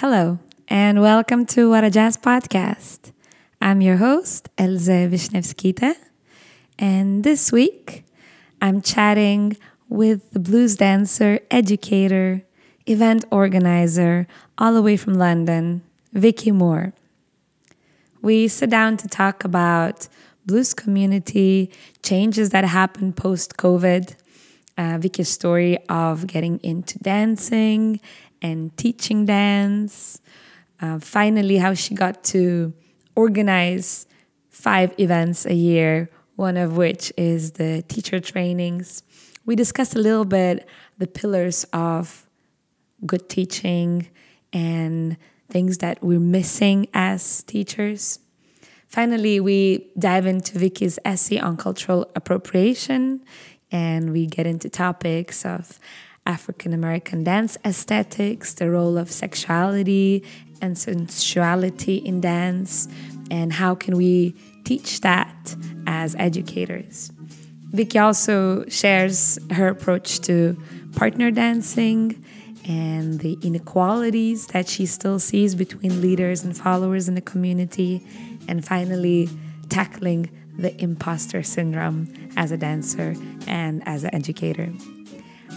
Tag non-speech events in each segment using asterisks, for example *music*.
Hello, and welcome to What a Jazz podcast. I'm your host, Elze Vishnevskita, and this week I'm chatting with the blues dancer, educator, event organizer, all the way from London, Vicci Moore. We sit down to talk about blues community, changes that happened post COVID, uh, Vicci's story of getting into dancing and teaching dance. Uh, finally, how she got to organize five events a year, one of which is the teacher trainings. We discussed a little bit the pillars of good teaching and things that we're missing as teachers. Finally, we dive into Vicci's essay on cultural appropriation and we get into topics of African American dance aesthetics, the role of sexuality and sensuality in dance, and how can we teach that as educators. Vicci also shares her approach to partner dancing and the inequalities that she still sees between leaders and followers in the community, and finally, tackling the imposter syndrome as a dancer and as an educator.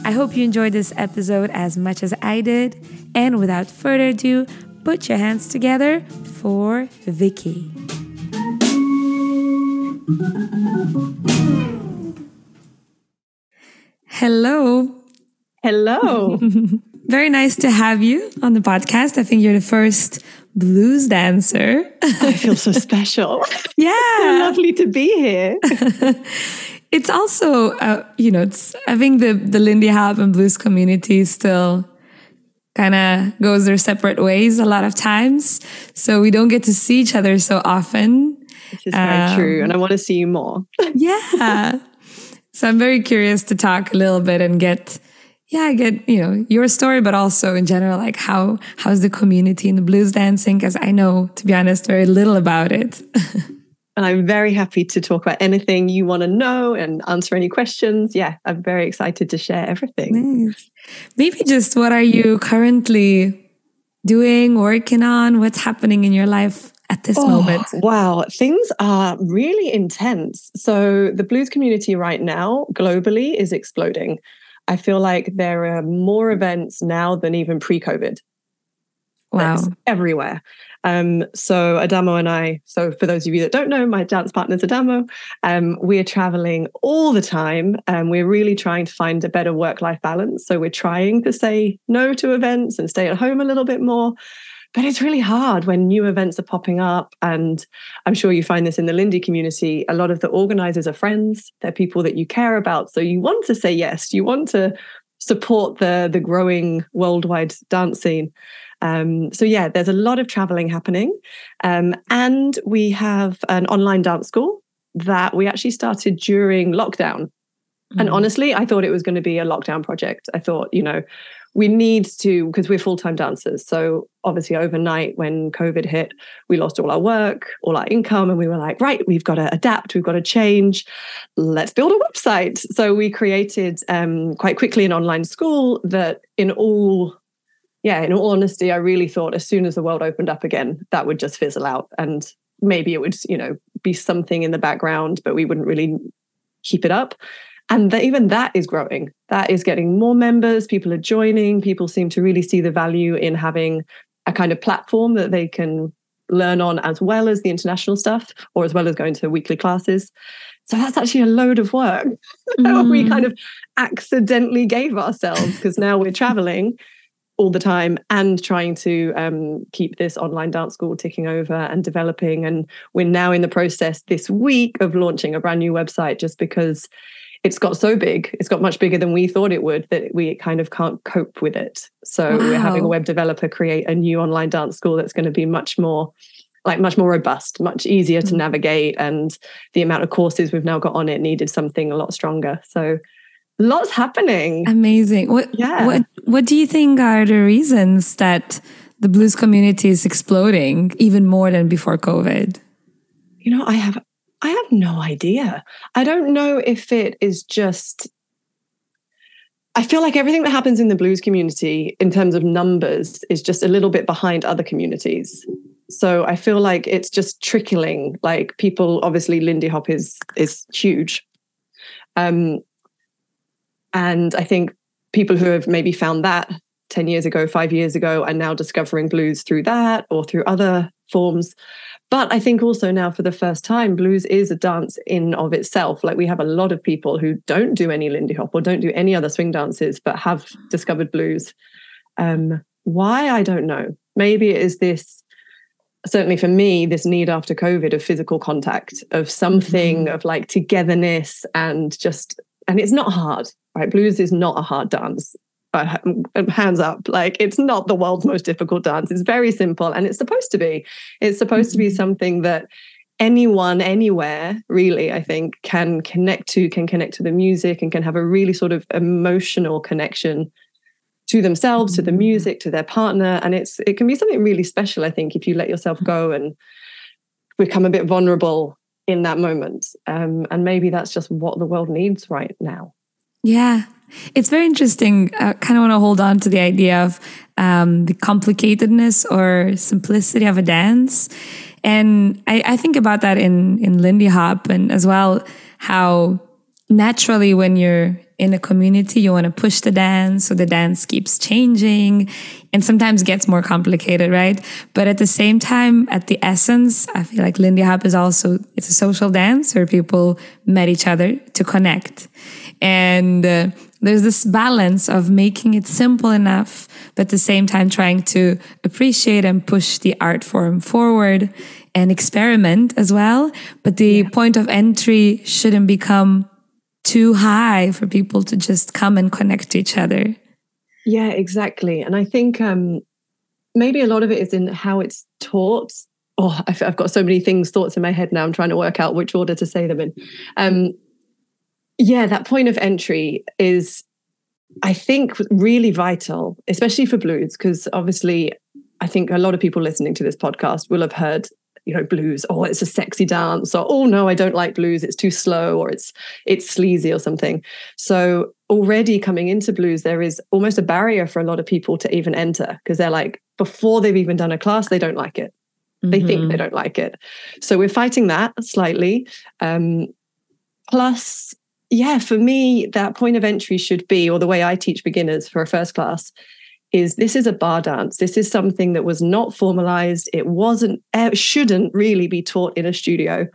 I hope you enjoyed this episode as much as I did. And without further ado, put your hands together for Vicci. Hello. Hello. *laughs* Very nice to have you on the podcast. I think you're the first blues dancer. I feel so *laughs* special. Yeah. *laughs* so lovely to be here. It's also, uh, you know, it's, I think the, the Lindy Hop and blues community still kind of goes their separate ways a lot of times. So we don't get to see each other so often. This is very um, true. And I want to see you more. *laughs* yeah. So I'm very curious to talk a little bit and get yeah, I get, you know, your story, but also in general, like how, how's the community in the blues dancing? Cause I know, to be honest, very little about it. *laughs* and I'm very happy to talk about anything you want to know and answer any questions. Yeah, I'm very excited to share everything. Nice. Maybe just what are you currently doing, working on? What's happening in your life at this oh, moment? Wow, things are really intense. So, the blues community right now globally is exploding. I feel like there are more events now than even pre COVID. Wow. everywhere. Um, so Adamo and I, so for those of you that don't know, my dance partner is Adamo. Um, we're traveling all the time and we're really trying to find a better work-life balance. So we're trying to say no to events and stay at home a little bit more. But it's really hard when new events are popping up. And I'm sure you find this in the Lindy community. A lot of the organizers are friends, they're people that you care about. So you want to say yes, you want to support the, the growing worldwide dance scene. Um, so yeah, there's a lot of traveling happening. Um, and we have an online dance school that we actually started during lockdown. Mm-hmm. And honestly, I thought it was going to be a lockdown project. I thought, you know, we need to because we're full-time dancers so obviously overnight when covid hit we lost all our work all our income and we were like right we've got to adapt we've got to change let's build a website so we created um, quite quickly an online school that in all yeah in all honesty i really thought as soon as the world opened up again that would just fizzle out and maybe it would you know be something in the background but we wouldn't really keep it up. And the, even that is growing. That is getting more members people are joining people seem to really see the value in having a kind of platform that they can learn on as well as the international stuff or as well as going to weekly classes. So that's actually a load of work. Mm. *laughs* we kind of accidentally gave ourselves because now we're traveling all the time and trying to um, keep this online dance school ticking over and developing and we're now in the process this week of launching a brand new website just because it's got so big, it's got much bigger than we thought it would that we kind of can't cope with it. So wow. we're having a web developer create a new online dance school that's going to be much more like much more robust, much easier to mm. navigate. And the amount of courses we've now got on it needed something a lot stronger. So lots happening. Amazing. What yeah. what what do you think are the reasons that the blues community is exploding even more than before COVID? You know, I have I have no idea. I don't know if it is just I feel like everything that happens in the blues community in terms of numbers is just a little bit behind other communities. So I feel like it's just trickling. Like people, obviously, Lindy Hop is is huge, um, and I think people who have maybe found that ten years ago, five years ago, are now discovering blues through that or through other forms. But I think also now for the first time, blues is a dance in of itself. Like we have a lot of people who don't do any Lindy Hop or don't do any other swing dances, but have discovered blues. Um, why I don't know. Maybe it is this certainly for me this need after covid of physical contact of something mm-hmm. of like togetherness and just and it's not hard right blues is not a hard dance uh, hands up like it's not the world's most difficult dance it's very simple and it's supposed to be it's supposed mm-hmm. to be mm-hmm. something that anyone anywhere really i think can connect to can connect to the music and can have a really sort of emotional connection to themselves, to the mm. music, to their partner. And it's it can be something really special, I think, if you let yourself go and become a bit vulnerable in that moment. Um, and maybe that's just what the world needs right now. Yeah. It's very interesting. I kind of want to hold on to the idea of um, the complicatedness or simplicity of a dance. And I, I think about that in, in Lindy Hop and as well, how naturally when you're in a community, you want to push the dance, so the dance keeps changing and sometimes gets more complicated, right? But at the same time, at the essence, I feel like Lindy Hop is also it's a social dance where people met each other to connect, and uh, there's this balance of making it simple enough, but at the same time trying to appreciate and push the art form forward and experiment as well. But the yeah. point of entry shouldn't become too high for people to just come and connect to each other. Yeah, exactly. And I think um, maybe a lot of it is in how it's taught. Oh, I've, got so many things, thoughts in my head now. I'm trying to work out which order to say them in. Um, yeah, that point of entry is, I think, really vital, especially for blues, because obviously, I think a lot of people listening to this podcast will have heard you know blues oh it's a sexy dance or oh no i don't like blues it's too slow or it's it's sleazy or something so already coming into blues there is almost a barrier for a lot of people to even enter because they're like before they've even done a class they don't like it they mm-hmm. think they mm-hmm. don't like it so we're fighting that slightly um, plus yeah for me that point of entry should be or the way i teach beginners for a first class is this is a bar dance. This is something that was not formalized. It wasn't, it shouldn't really be taught in a studio.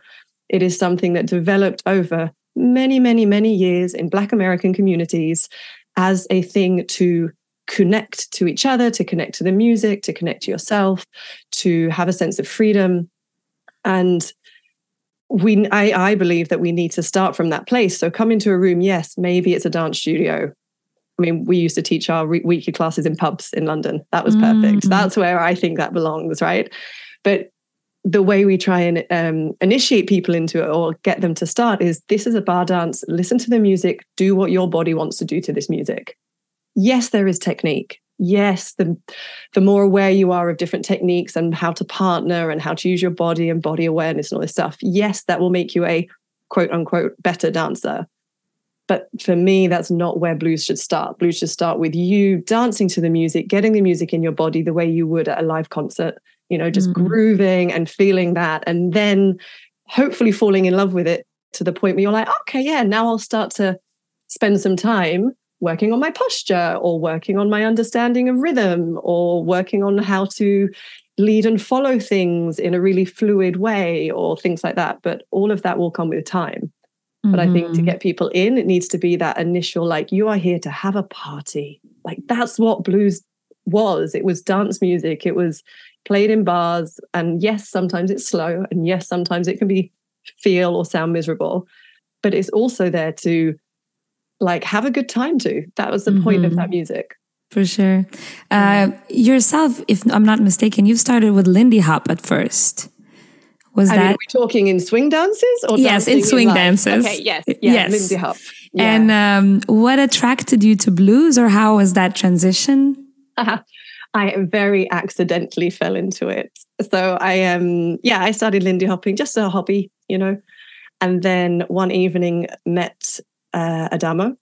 It is something that developed over many, many, many years in Black American communities as a thing to connect to each other, to connect to the music, to connect to yourself, to have a sense of freedom. And we I, I believe that we need to start from that place. So come into a room, yes, maybe it's a dance studio. I mean, we used to teach our re- weekly classes in pubs in London. That was perfect. Mm-hmm. That's where I think that belongs, right? But the way we try and um, initiate people into it or get them to start is this is a bar dance. Listen to the music. Do what your body wants to do to this music. Yes, there is technique. Yes, the the more aware you are of different techniques and how to partner and how to use your body and body awareness and all this stuff. Yes, that will make you a quote unquote better dancer. But for me, that's not where blues should start. Blues should start with you dancing to the music, getting the music in your body the way you would at a live concert, you know, just mm-hmm. grooving and feeling that. And then hopefully falling in love with it to the point where you're like, okay, yeah, now I'll start to spend some time working on my posture or working on my understanding of rhythm or working on how to lead and follow things in a really fluid way or things like that. But all of that will come with time. But I think to mm-hmm. get people in, it needs to be that initial, like, you are here to have a party. Like, that's what blues was. It was dance music, it was played in bars. And yes, sometimes it's slow. And yes, sometimes it can be feel or sound miserable. But it's also there to like have a good time too. That was the mm-hmm. point of that mm-hmm. music. For sure. Uh, yourself, if I'm not mistaken, you started with Lindy Hop at first. Was I that? Mean, are we talking in swing dances or yes, in swing in dances? Okay, yes, yeah, yes. Lindy Hop. Yeah. And um, what attracted you to blues, or how was that transition? *laughs* I very accidentally fell into it. So I um yeah, I started Lindy hopping just a hobby, you know, and then one evening met uh, Adamo,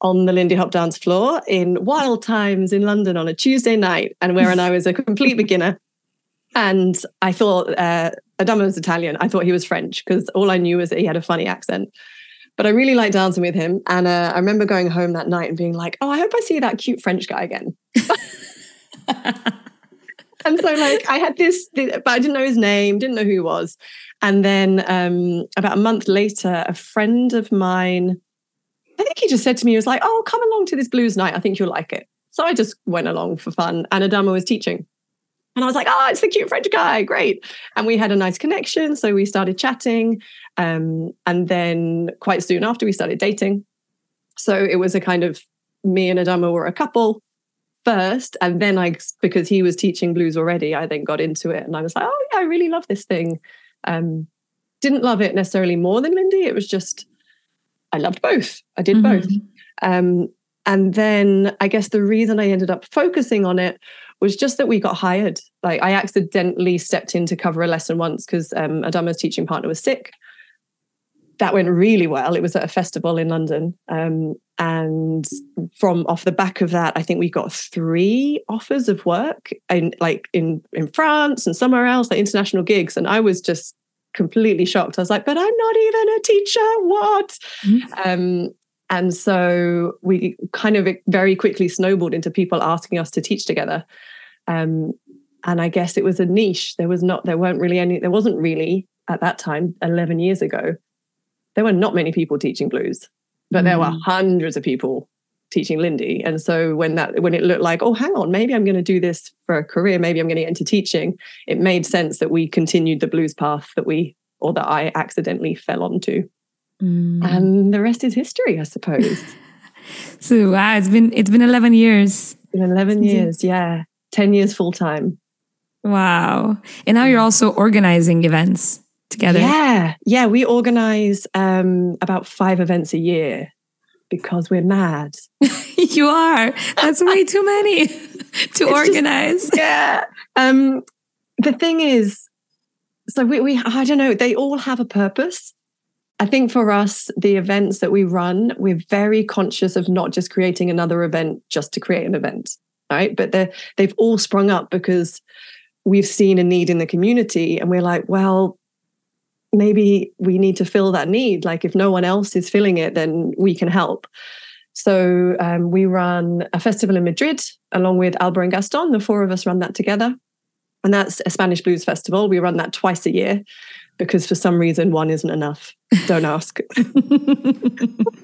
on the Lindy Hop dance floor in wild times in London on a Tuesday night, and where and I was a complete beginner. And I thought uh, Adamo was Italian. I thought he was French because all I knew was that he had a funny accent. But I really liked dancing with him. And uh, I remember going home that night and being like, oh, I hope I see that cute French guy again. *laughs* and so like I had this, but I didn't know his name, didn't know who he was. And then um, about a month later, a friend of mine, I think he just said to me, he was like, oh, come along to this blues night. I think you'll like it. So I just went along for fun. And Adamo was teaching. And I was like, oh, it's the cute French guy. Great. And we had a nice connection. So we started chatting. Um, and then quite soon after, we started dating. So it was a kind of me and Adamo were a couple first. And then I, because he was teaching blues already, I then got into it. And I was like, oh, yeah, I really love this thing. Um, didn't love it necessarily more than Lindy. It was just, I loved both. I did mm-hmm. both. Um, and then I guess the reason I ended up focusing on it was just that we got hired. Like I accidentally stepped in to cover a lesson once because um, Adamo's teaching partner was sick. That went really well. It was at a festival in London. Um, and from off the back of that, I think we got three offers of work in like in, in France and somewhere else, like international gigs. And I was just completely shocked. I was like, but I'm not even a teacher. What? Mm-hmm. Um, and so we kind of very quickly snowballed into people asking us to teach together. Um, and I guess it was a niche. There was not, there weren't really any, there wasn't really at that time, 11 years ago, there were not many people teaching blues, but mm. there were mm. hundreds of people teaching Lindy. And so when that, when it looked like, oh, hang on, maybe I'm going to do this for a career, maybe I'm going to get into teaching, it made sense that we continued the blues path that we, or that I accidentally fell onto. Mm. And the rest is history, I suppose. *laughs* so wow, it's been it's been eleven years. been eleven years, yeah. Ten years full time. Wow. And now you're also organizing events together. Yeah. Yeah. We organize um, about five events a year because we're mad. *laughs* you are. That's way too many *laughs* to it's organize. Just, *laughs* yeah. Um, the thing is, so we, we, I don't know, they all have a purpose. I think for us, the events that we run, we're very conscious of not just creating another event just to create an event, right? But they they've all sprung up because we've seen a need in the community, and we're like, well, maybe we need to fill that need. Like if no one else is filling it, then we can help. So um, we run a festival in Madrid along with Alba and Gaston. The four of us run that together, and that's a Spanish blues festival. We run that twice a year because for some reason one isn't enough. Don't ask. *laughs*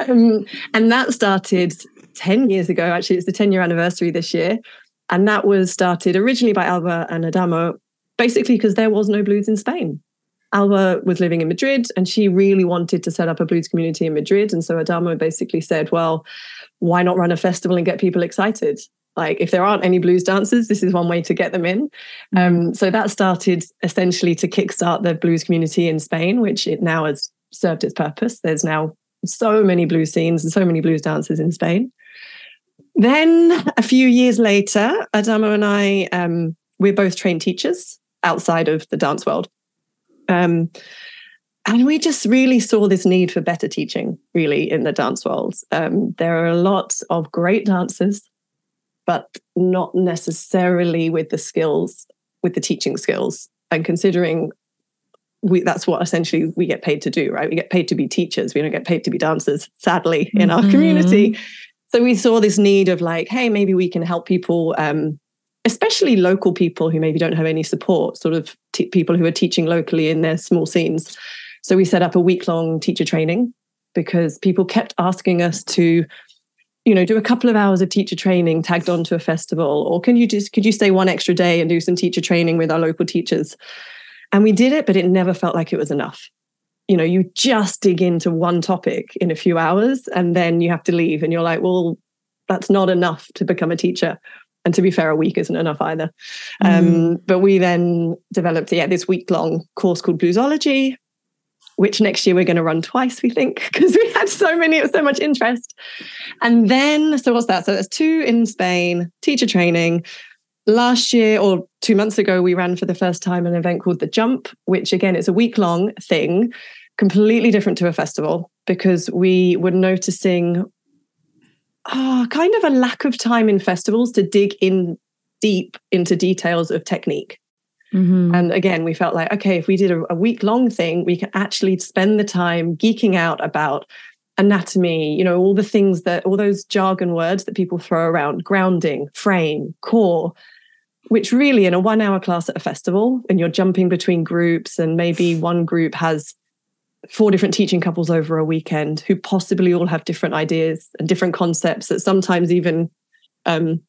um, and that started 10 years ago. Actually, it's the 10 year anniversary this year. And that was started originally by Alba and Adamo, basically because there was no blues in Spain. Alba was living in Madrid and she really wanted to set up a blues community in Madrid. And so Adamo basically said, well, why not run a festival and get people excited? like if there aren't any blues dancers this is one way to get them in mm. um, so that started essentially to kickstart the blues community in spain which it now has served its purpose there's now so many blues scenes and so many blues dancers in spain then a few years later adamo and i um, we're both trained teachers outside of the dance world um, and we just really saw this need for better teaching really in the dance world um, there are a lot of great dancers but not necessarily with the skills, with the teaching skills. And considering we, that's what essentially we get paid to do, right? We get paid to be teachers. We don't get paid to be dancers, sadly, in mm-hmm. our community. So we saw this need of like, hey, maybe we can help people, um, especially local people who maybe don't have any support, sort of t- people who are teaching locally in their small scenes. So we set up a week long teacher training because people kept asking us to you know do a couple of hours of teacher training tagged onto a festival or can you just could you stay one extra day and do some teacher training with our local teachers and we did it but it never felt like it was enough you know you just dig into one topic in a few hours and then you have to leave and you're like well that's not enough to become a teacher and to be fair a week isn't enough either mm. um, but we then developed yeah this week long course called bluesology which next year we're going to run twice, we think, *laughs* because we had so many, so much interest. And then, so what's that? So there's two in Spain, teacher training. Last year or two months ago, we ran for the first time an event called The Jump, which again is a week long thing, completely different to a festival because we were noticing oh, kind of a lack of time in festivals to dig in deep into details of technique. Mm-hmm. And again, we felt like, okay, if we did a, a week long thing, we can actually spend the time geeking out about anatomy, you know, all the things that, all those jargon words that people throw around grounding, frame, core, which really in a one hour class at a festival, and you're jumping between groups, and maybe one group has four different teaching couples over a weekend who possibly all have different ideas and different concepts that sometimes even um,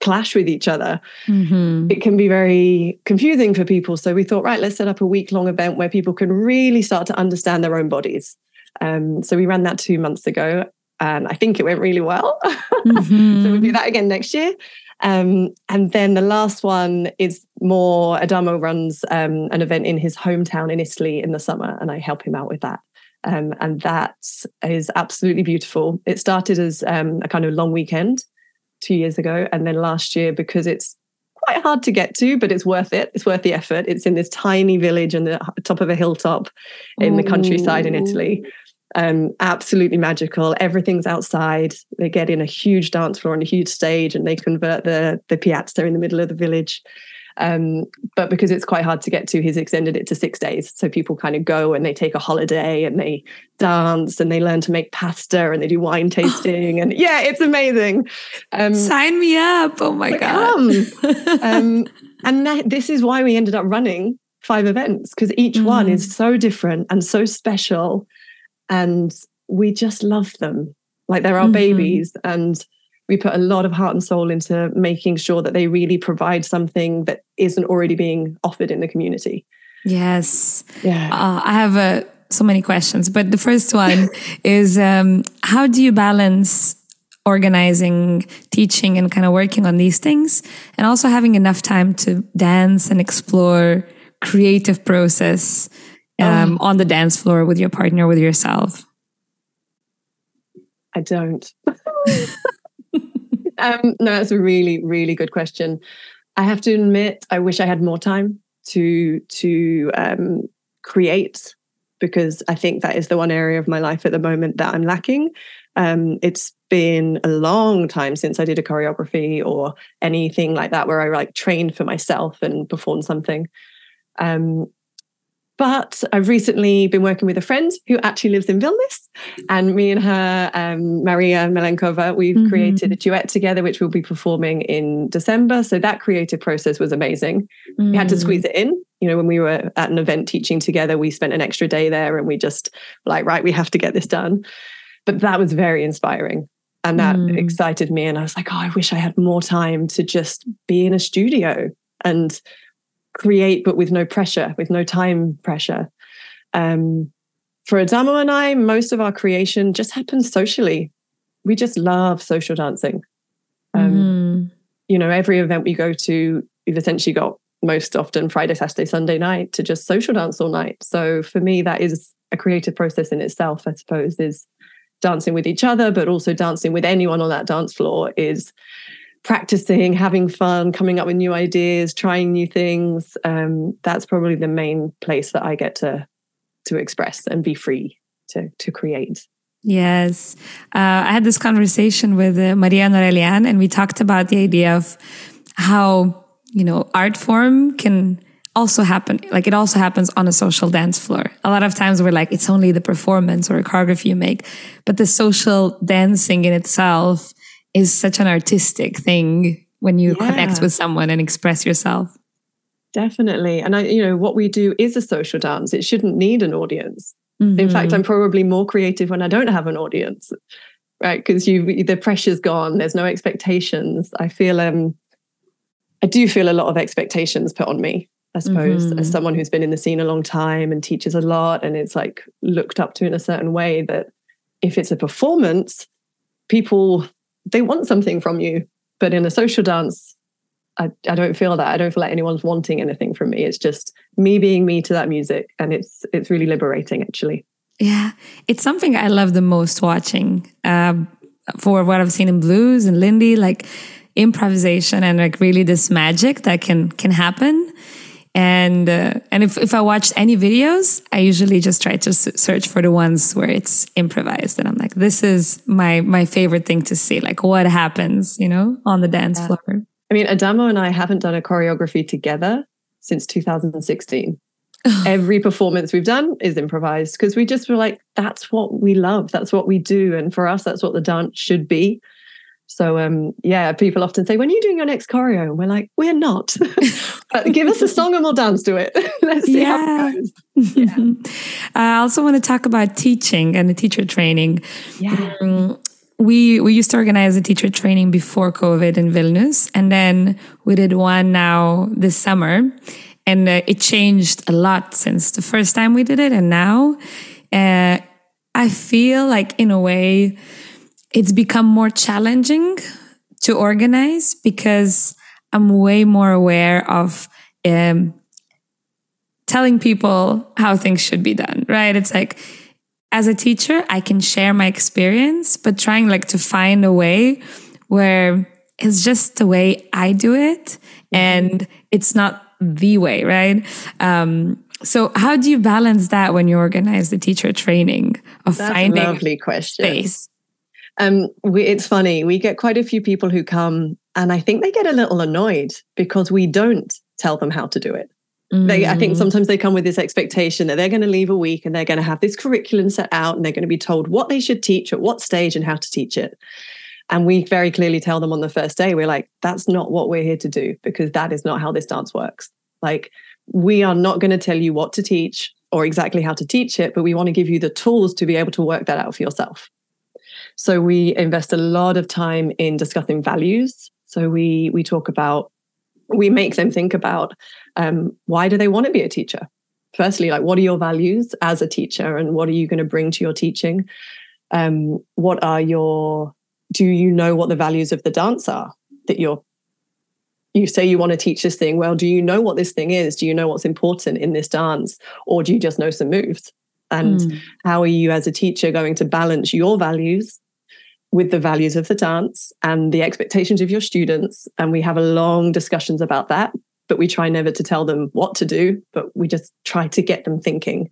clash with each other. Mm-hmm. It can be very confusing for people. So we thought, right, let's set up a week long event where people can really start to understand their own bodies. Um, so we ran that two months ago, and I think it went really well. Mm-hmm. *laughs* so we'll do that again next year. Um, and then the last one is more Adamo runs um, an event in his hometown in Italy in the summer, and I help him out with that. Um, and that is absolutely beautiful. It started as um, a kind of long weekend two years ago. And then last year, because it's quite hard to get to, but it's worth it. It's worth the effort. It's in this tiny village on the top of a hilltop in the countryside in Italy. Um, absolutely magical. Everything's outside. They get in a huge dance floor and a huge stage, and they convert the the piazza in the middle of the village. Um, but because it's quite hard to get to, he's extended it to six days. So people kind of go and they take a holiday and they dance and they learn to make pasta and they do wine tasting. and yeah, it's amazing. Um, Sign me up. Oh my God. *laughs* um, and that, this is why we ended up running five events because each mm. one is so different and so special. And we just love them like they're our mm-hmm. babies. And we put a lot of heart and soul into making sure that they really provide something that isn't already being offered in the community. Yes. Yeah. Uh, I have uh, so many questions, but the first one *laughs* is um, how do you balance organizing, teaching, and kind of working on these things, and also having enough time to dance and explore creative process um, oh. on the dance floor with your partner, with yourself? I don't. *laughs* um, no, that's a really, really good question. I have to admit, I wish I had more time to to um, create because I think that is the one area of my life at the moment that I'm lacking. Um, it's been a long time since I did a choreography or anything like that where I like trained for myself and performed something. Um, but I've recently been working with a friend who actually lives in Vilnius, and me and her, um, Maria Melenkova, we've mm-hmm. created a duet together, which we'll be performing in December. So that creative process was amazing. Mm. We had to mm. squeeze it in. You know, when we were at an event teaching together, we spent an extra day there, and we just like, right, we have to get this done. But that was very inspiring. And that mm. excited me. And I was like, oh, I wish I had more time to just be in a studio and create, but with no pressure, with no time pressure. Um, for Adamo and I, most of our creation just happens socially. We just love social dancing. Um, mm. You know, every event we go to, we've essentially got most often Friday, Saturday, Sunday night to just social dance all night. So for me, that is a creative process in itself, I suppose, is dancing with each other, but also dancing with anyone on that dance floor is practicing, having fun, coming up with new ideas, trying new things. Um, that's probably the main place that I get to to express and be free to to create. Yes, uh, I had this conversation with uh, Maria Norelian, and we talked about the idea of how you know art form can also happen like it also happens on a social dance floor a lot of times we're like it's only the performance or a choreography you make but the social dancing in itself is such an artistic thing when you yeah. connect with someone and express yourself. Definitely. And I, you know, what we do is a social dance. It shouldn't need an audience. Mm-hmm. In fact, I'm probably more creative when I don't have an audience, right? Because you, the pressure's gone. There's no expectations. I feel, um, I do feel a lot of expectations put on me. I suppose mm-hmm. as someone who's been in the scene a long time and teaches a lot, and it's like looked up to in a certain way that if it's a performance, people they want something from you. But in a social dance, I, I don't feel that. I don't feel like anyone's wanting anything from me. It's just me being me to that music. And it's it's really liberating actually. Yeah. It's something I love the most watching. Um, for what I've seen in blues and Lindy, like improvisation and like really this magic that can can happen and uh, and if, if I watched any videos, I usually just try to search for the ones where it's improvised, and I'm like, this is my my favorite thing to see, like what happens, you know, on the dance yeah. floor. I mean, Adamo and I haven't done a choreography together since 2016. *sighs* Every performance we've done is improvised because we just were like, that's what we love, that's what we do, and for us, that's what the dance should be. So um, yeah, people often say, "When are you doing your next choreo?" And we're like, "We're not." *laughs* but give us a song and we'll dance to it. *laughs* Let's see yeah. how it goes. Yeah. *laughs* I also want to talk about teaching and the teacher training. Yeah. Um, we we used to organize a teacher training before COVID in Vilnius, and then we did one now this summer, and uh, it changed a lot since the first time we did it, and now uh, I feel like in a way it's become more challenging to organize because I'm way more aware of um, telling people how things should be done, right? It's like, as a teacher, I can share my experience, but trying like to find a way where it's just the way I do it and it's not the way, right? Um, so how do you balance that when you organize the teacher training of That's finding a lovely question. space? Um, we, it's funny. We get quite a few people who come, and I think they get a little annoyed because we don't tell them how to do it. Mm. They, I think mm. sometimes they come with this expectation that they're going to leave a week and they're going to have this curriculum set out and they're going to be told what they should teach at what stage and how to teach it. And we very clearly tell them on the first day, we're like, that's not what we're here to do because that is not how this dance works. Like, we are not going to tell you what to teach or exactly how to teach it, but we want to give you the tools to be able to work that out for yourself. So we invest a lot of time in discussing values. So we we talk about we make them think about um, why do they want to be a teacher. Firstly, like what are your values as a teacher, and what are you going to bring to your teaching? Um, what are your do you know what the values of the dance are that you're you say you want to teach this thing well do you know what this thing is do you know what's important in this dance or do you just know some moves and mm. how are you as a teacher going to balance your values with the values of the dance and the expectations of your students. And we have a long discussions about that, but we try never to tell them what to do, but we just try to get them thinking.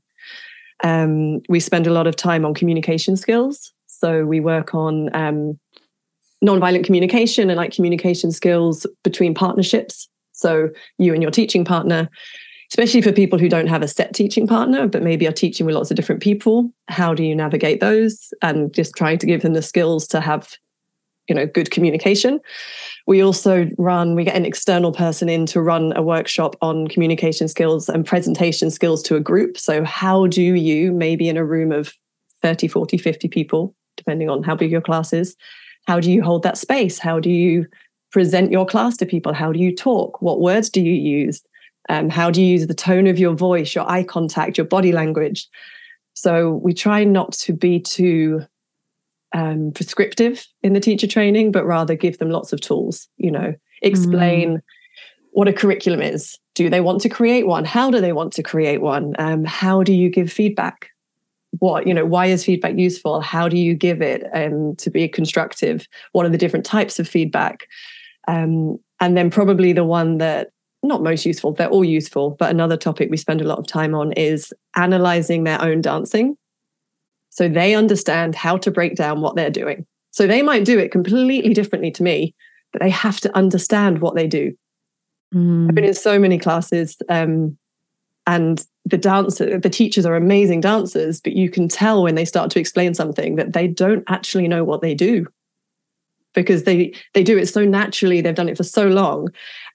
Um, we spend a lot of time on communication skills. So we work on um, nonviolent communication and like communication skills between partnerships. So you and your teaching partner especially for people who don't have a set teaching partner, but maybe are teaching with lots of different people. How do you navigate those? And just trying to give them the skills to have, you know, good communication. We also run, we get an external person in to run a workshop on communication skills and presentation skills to a group. So, how do you, maybe in a room of 30, 40, 50 people, depending on how big your class is, how do you hold that space? How do you present your class to people? How do you talk? What words do you use? Um, how do you use the tone of your voice, your eye contact, your body language? So we try not to be too um, prescriptive in the teacher training, but rather give them lots of tools. You know, explain mm. what a curriculum is. Do they want to create one? How do they want to create one? Um, how do you give feedback? What you know? Why is feedback useful? How do you give it um, to be constructive? What are the different types of feedback? Um, and then probably the one that not most useful, they're all useful. But another topic we spend a lot of time on is analyzing their own dancing. So they understand how to break down what they're doing. So they might do it completely differently to me, but they have to understand what they do. Mm. I've been in so many classes, um, and the dancer, the teachers are amazing dancers, but you can tell when they start to explain something that they don't actually know what they do because they they do it so naturally they've done it for so long.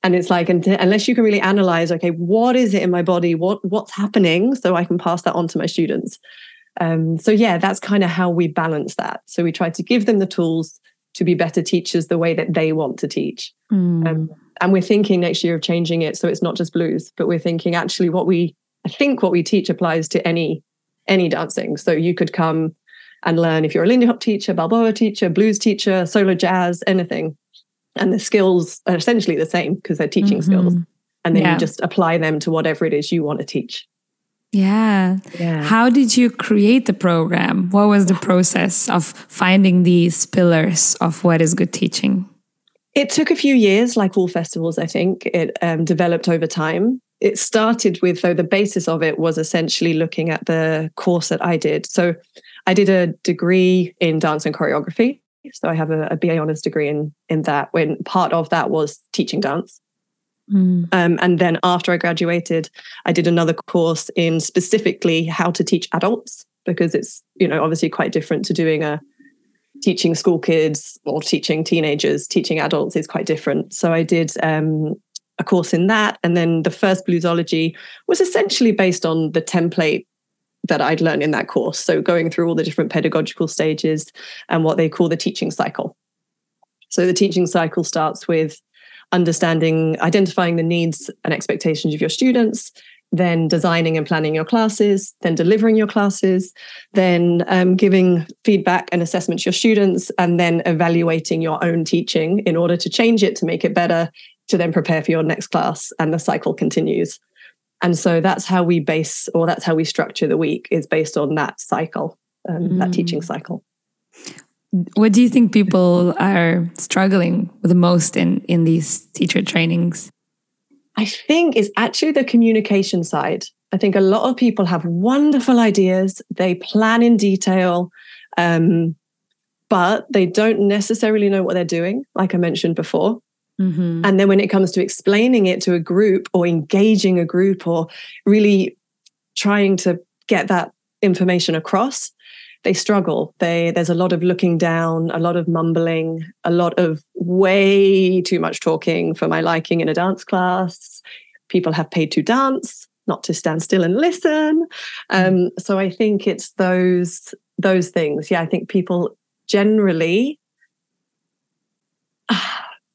And it's like unless you can really analyze okay what is it in my body? What what's happening? So i can pass that on to my students. Um, so yeah that's kind of how we balance that. So we try to give them the tools to be better teachers the way that they want to teach. Mm. um, and we're thinking next year of changing it so it's not just blues but we're thinking actually what we i think what we teach applies to any any dancing. So you could come and learn if you're a Lindy Hop teacher, Balboa teacher, blues teacher, solo jazz, anything. And the skills are essentially the same because they're teaching mm-hmm. skills. And then yeah. you just apply them to whatever it is you want to teach. Yeah. yeah. How did you create the program? What was the process of finding these pillars of what is good teaching? It took a few years, like all festivals, I think. It um, developed over time. it started with though the basis of it was essentially looking at the course that I did. So I did a degree in dance and choreography. So I have a, a BA honors degree in in that. When part of that was teaching dance. Mm. Um, and then after I graduated, I did another course in specifically how to teach adults because it's you know obviously quite different to doing a teaching school kids or teaching teenagers. Teaching adults is quite different. So I did um, a course in that, and then the first bluesology was essentially based on the template that I'd learned in that course. So going through all the different pedagogical stages and what they call the teaching cycle. So the teaching cycle starts with understanding, identifying the needs and expectations of your students, then designing and planning your classes, then delivering your classes, then um, giving feedback and assessment to your students, and then evaluating your own teaching in order to change it to make it better, to then prepare for your next class. And the cycle continues. And so that's how we base, or that's how we structure the week, is based on that cycle, um, mm. that teaching cycle. What do you think people are struggling with the most in in these teacher trainings? I think is actually the communication side. I think a lot of people have wonderful ideas, they plan in detail, um, but they don't necessarily know what they're doing, like I mentioned before. Mm-hmm. And then when it comes to explaining it to a group or engaging a group or really trying to get that information across, they struggle. They there's a lot of looking down, a lot of mumbling, a lot of way too much talking for my liking in a dance class. People have paid to dance, not to stand still and listen. Um, so I think it's those those things. Yeah, I think people generally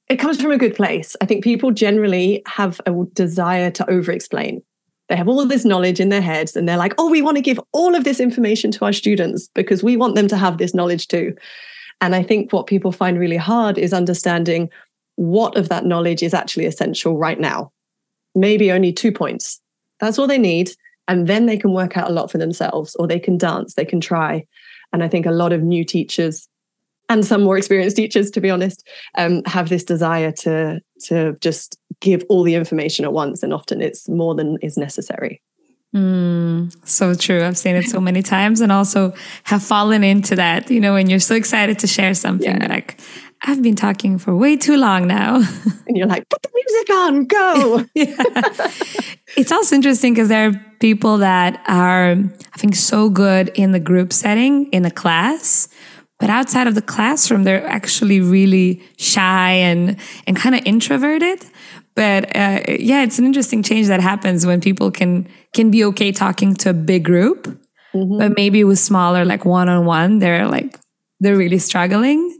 it comes from a good place. I think people generally have a desire to over explain. They have all of this knowledge in their heads and they're like, oh, we want to give all of this information to our students because we want them to have this knowledge too. And I think what people find really hard is understanding what of that knowledge is actually essential right now. Maybe only two points. That's all they need. And then they can work out a lot for themselves or they can dance, they can try. And I think a lot of new teachers and some more experienced teachers, to be honest, um, have this desire to to just give all the information at once, and often it's more than is necessary. Mm, so true. I've seen it so many *laughs* times, and also have fallen into that. You know, when you're so excited to share something, yeah. like I've been talking for way too long now, and you're like, put the music on, go. *laughs* It's also interesting because there are people that are, I think, so good in the group setting in a class but outside of the classroom, they're actually really shy and, and kind of introverted. But uh, yeah, it's an interesting change that happens when people can can be okay talking to a big group, mm-hmm. but maybe with smaller, like one on one, they're like they're really struggling.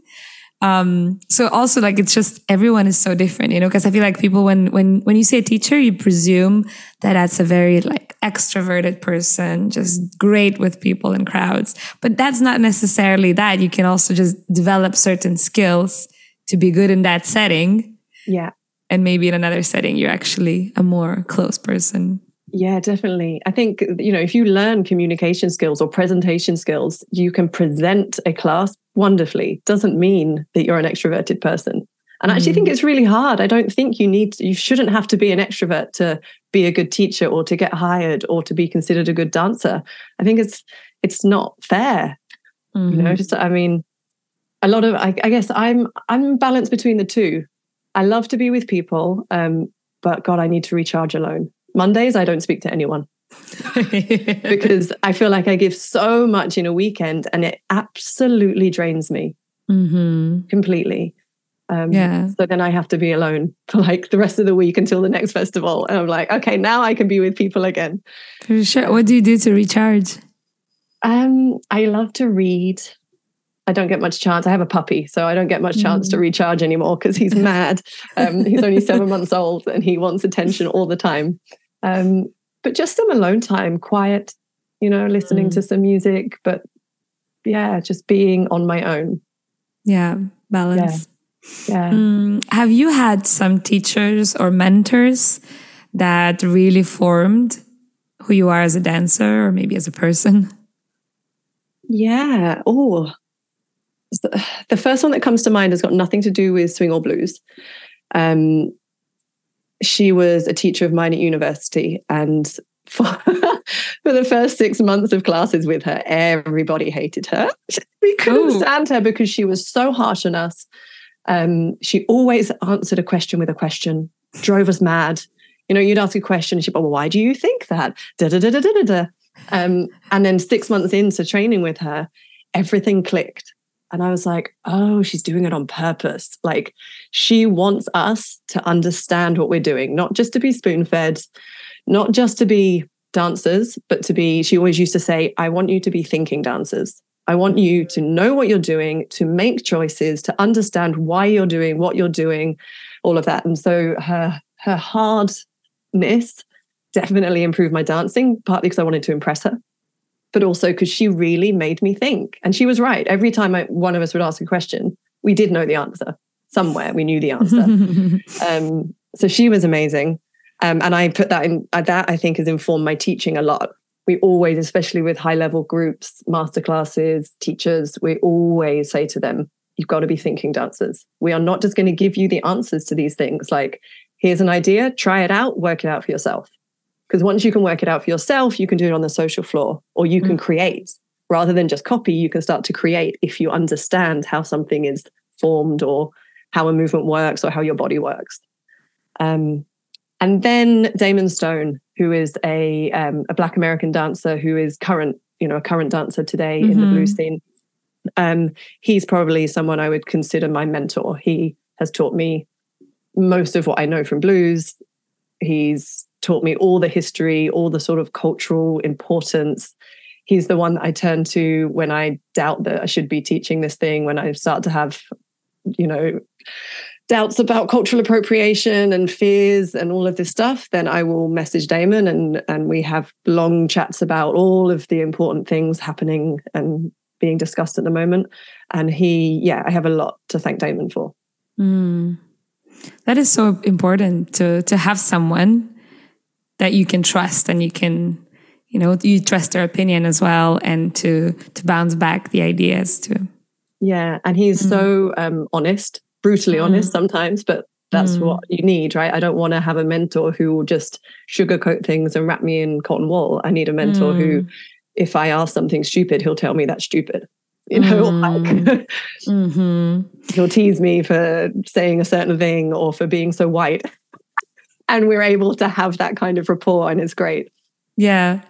Um, so also like it's just everyone is so different, you know, because I feel like people when when when you say a teacher, you presume that that's a very like extroverted person, just great with people and crowds. But that's not necessarily that. You can also just develop certain skills to be good in that setting. Yeah. And maybe in another setting, you're actually a more close person. Yeah, definitely. I think, you know, if you learn communication skills or presentation skills, you can present a class wonderfully. Doesn't mean that you're an extroverted person. And I actually think mm. it's really hard. I don't think you need, you shouldn't have to be an extrovert to be a good teacher or to get hired or to be considered a good dancer. I think it's, it's not fair. Mm-hmm. You know, mm-hmm. just, I mean, a lot of, I, I, guess I'm, I'm balanced between the two. I love to be with people, um, but God, I need to recharge alone. Mondays, I don't speak to anyone because I feel like I give so much in a weekend and it absolutely drains me mm-hmm. completely. Um, yeah. So then I have to be alone for like the rest of the week until the next festival. And I'm like, okay, now I can be with people again. For sure. What do you do to recharge? Um, I love to read. I don't get much chance. I have a puppy, so I don't get much chance mm. to recharge anymore because he's mad. Um, he's only seven *laughs* months old and he wants attention all the time. Um, but just some alone time, quiet, you know, listening mm. to some music, but yeah, just being on my own. Yeah, balance. Yeah. yeah. Mm, have you had some teachers or mentors that really formed who you are as a dancer or maybe as a person? Yeah. Oh, *sighs* the first one that comes to mind has got nothing to do with swing or blues. Um, she was a teacher of mine at university. And for, *laughs* for the first six months of classes with her, everybody hated her. *laughs* We couldn't Ooh. stand her because she was so harsh on us. Um, she always answered a question with a question, drove us mad. You know, you'd ask a question, and she'd, well, why do you think that? Da, da, da, da, da, da. Um, and then six months into training with her, everything clicked. And I was like, oh, she's doing it on purpose. Like she wants us to understand what we're doing, not just to be spoon fed, not just to be dancers, but to be, she always used to say, I want you to be thinking dancers. I want you to know what you're doing, to make choices, to understand why you're doing what you're doing, all of that. And so her her hardness definitely improved my dancing, partly because I wanted to impress her, but also because she really made me think. And she was right. Every time I, one of us would ask a question, we did know the answer somewhere. We knew the answer. *laughs* um, so she was amazing. Um, and I put that in, uh, that I think has informed my teaching a lot. We always, especially with high level groups, masterclasses, teachers, we always say to them, you've got to be thinking dancers. We are not just going to give you the answers to these things. Like, here's an idea, try it out, work it out for yourself. Because once you can work it out for yourself, you can do it on the social floor or you can mm. create rather than just copy. You can start to create if you understand how something is formed or how a movement works or how your body works. Um, and then Damon Stone, who is a um, a Black American dancer who is current, you know, a current dancer today mm-hmm. in the blues mm-hmm. scene. Um, he's probably someone I would consider my mentor. He has taught me most of what I know from blues. He's taught me all the history, all the sort of cultural importance. He's the one that I turn to when I doubt that I should be teaching this thing, when I start to have, you know, doubts about cultural appropriation and fears and all of this stuff, then I will message Damon and and we have long chats about all of the important things happening and being discussed at the moment. And he, yeah, I have a lot to thank Damon for. Mm. That is so important to to have someone that you can trust and you can you know you trust their opinion as well and to to bounce back the ideas too yeah and he's mm. so um, honest brutally mm. honest sometimes but that's mm. what you need right i don't want to have a mentor who will just sugarcoat things and wrap me in cotton wool i need a mentor who mm. if i ask something stupid he'll tell me that's stupid you know *laughs* mm. like mm-hmm. *laughs* he'll tease me for saying a certain thing or for being so white and we're able to have that kind of rapport and it's great yeah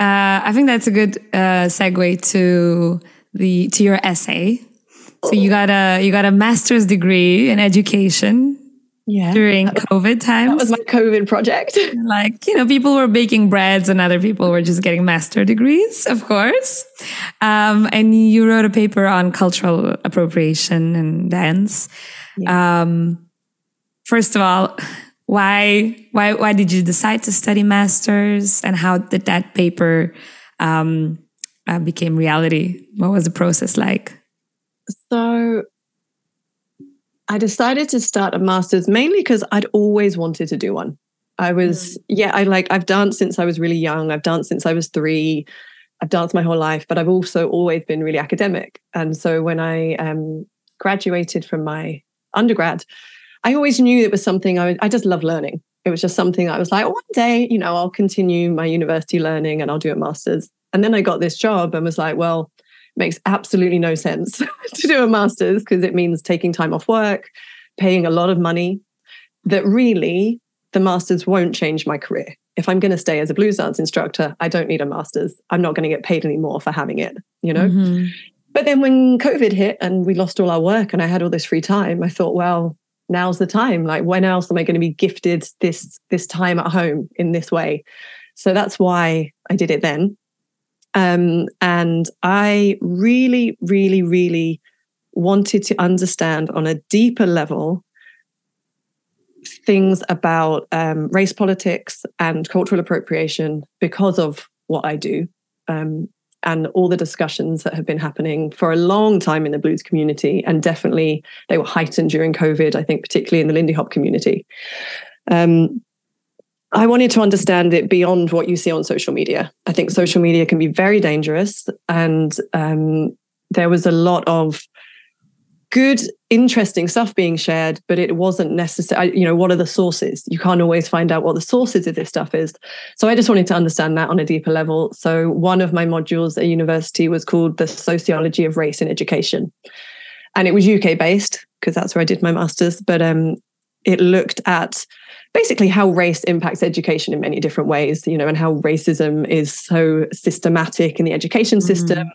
uh, i think that's a good uh, segue to the to your essay so you got a you got a master's degree in education yeah, during COVID times. That was my COVID project. *laughs* like, you know, people were baking breads and other people were just getting master degrees, of course. Um, and you wrote a paper on cultural appropriation and dance. Yeah. Um, first of all, why why why did you decide to study masters? And how did that paper um, uh, became reality? What was the process like? So i decided to start a master's mainly because i'd always wanted to do one. I was mm. yeah i like i've danced since i was really young. I've danced since i was three. I've danced my whole life but i've also always been really academic. And so when i um, graduated from my undergrad I always knew it was something I, I just love learning. It was just something I was like, one day, you know, I'll continue my university learning and I'll do a master's. And then I got this job and was like, well, makes absolutely no sense *laughs* to do a master's because it means taking time off work, paying a lot of money. That really, the master's won't change my career. If I'm going to stay as a blues dance instructor, I don't need a master's. I'm not going to get paid anymore for having it, you know? Mm-hmm. But then when COVID hit and we lost all our work and I had all this free time, I thought, well, now's the time. Like when else am i going to be gifted this this time at home in this way? So that's why i did it then. Um, and i really really really wanted to understand on a deeper level things about um, race politics and cultural appropriation because of what i do. Um, and all the discussions that have been happening for a long time in the blues community. And definitely they were heightened during COVID, I think, particularly in the Lindy Hop community. Um, I wanted to understand it beyond what you see on social media. I think social media can be very dangerous. And um, there was a lot of good, interesting stuff being shared, but it wasn't necessary. You know, what are the sources? You can't always find out what the sources of this stuff is. So I just wanted to understand that on a deeper level. So one of my modules at university was called the Sociology of Race in Education. And it was UK based because that's where I did my master's, but um, it looked at basically how race impacts education in many different ways, you know, and how racism is so systematic in the education system.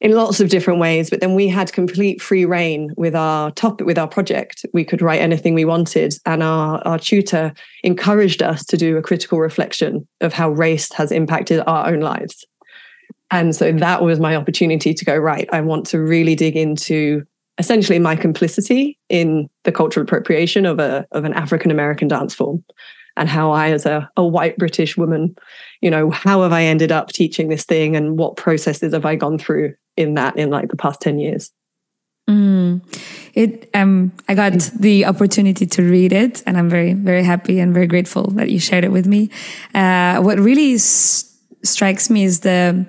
In lots of different ways but then we had complete free reign with our topic with our project. We could write anything we wanted and our, our tutor encouraged us to do a critical reflection of how race has impacted our own lives. And so that was my opportunity to go right i want to really dig into essentially my complicity in the cultural appropriation of a of an african american dance form and how I, as a, a white British woman, you know, how have I ended up teaching this thing and what processes have I gone through in that in like the past 10 years? Mm. It um I got the opportunity to read it and I'm very very happy and very grateful that you shared it with me. Uh, what really strikes me is the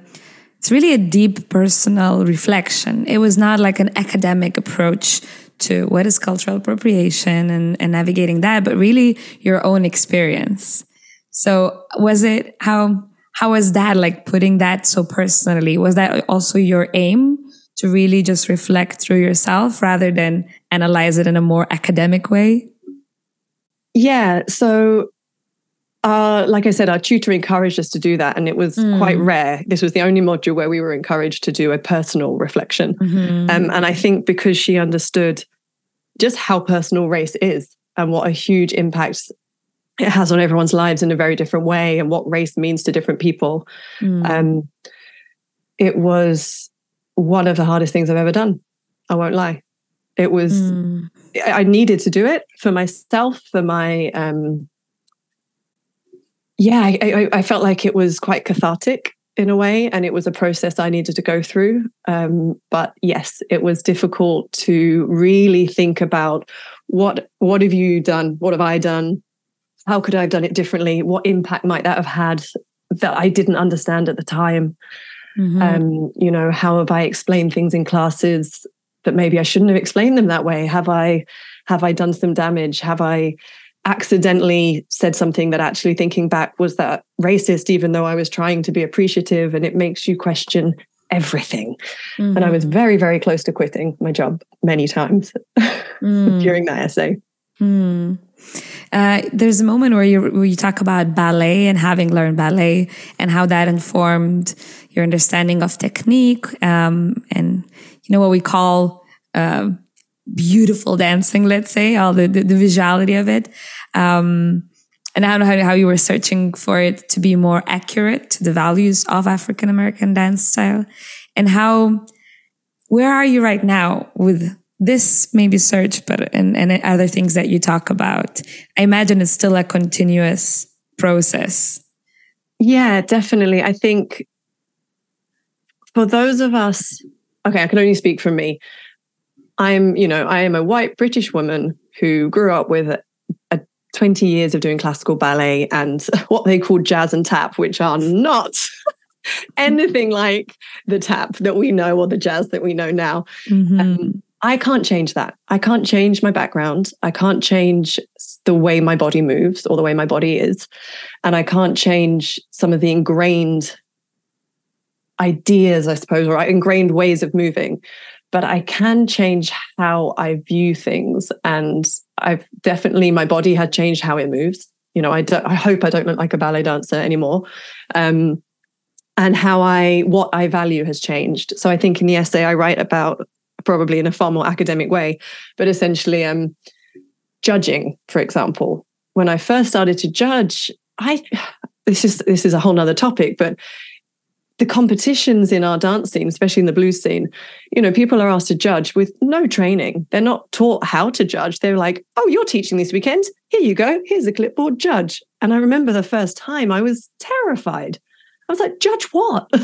it's really a deep personal reflection. It was not like an academic approach to what is cultural appropriation and, and navigating that, but really your own experience. So was it how how was that like putting that so personally? Was that also your aim to really just reflect through yourself rather than analyze it in a more academic way? Yeah. So uh, like I said, our tutor encouraged us to do that, and it was mm. quite rare. This was the only module where we were encouraged to do a personal reflection. Mm-hmm. Um, and I think because she understood just how personal race is and what a huge impact it has on everyone's lives in a very different way, and what race means to different people, mm. um, it was one of the hardest things I've ever done. I won't lie. It was. Mm. I needed to do it for myself, for my um, yeah, I, I, I, felt like it was quite cathartic in a way, and it was a process I needed to go through. Um, but yes, it was difficult to really think about what what have you done, what have I done, how could I have done it differently, what impact might that have had that I didn't understand at the time. Mm-hmm. Um, you know, how have I explained things in classes that maybe I shouldn't have explained them that way? Have I have I done some damage? Have I accidentally said something that actually thinking back was that racist, even though I was trying to be appreciative, and it makes you question everything. Mm-hmm. And I was mm-hmm. very, very close to quitting my job many times *laughs* mm. during that essay. Mm. Uh, there's a moment where you where you talk about ballet and having learned ballet and how that informed your understanding of technique um, and you know what we call uh, beautiful dancing, let's say, all the, the, the visuality of it. Um, and I don't know how, how you were searching for it to be more accurate to the values of African American dance style. And how, where are you right now with this maybe search, but and, and other things that you talk about? I imagine it's still a continuous process. Yeah, definitely. I think for those of us, okay, I can only speak for me. I'm, you know, I am a white British woman who grew up with a, a 20 years of doing classical ballet and *laughs* what they call jazz and tap, which are not *laughs* anything like the tap that we know or the jazz that we know now. Mm-hmm. Um, I can't change that. I can't change my background. I can't change the way my body moves or the way my body is. And I can't change some of the ingrained ideas, I suppose, or ingrained ways of moving but I can change how I view things. And I've definitely, my body had changed how it moves. You know, I, don't, I hope I don't look like a ballet dancer anymore. Um, and how I, what I value has changed. So I think in the essay I write about, probably in a far more academic way, but essentially um, judging, for example. When I first started to judge, I, this is this is a whole nother topic, but the competitions in our dance scene, especially in the blues scene, you know, people are asked to judge with no training. They're not taught how to judge. They're like, oh, you're teaching this weekend. Here you go. Here's a clipboard, judge. And I remember the first time I was terrified. I was like, judge what? *laughs*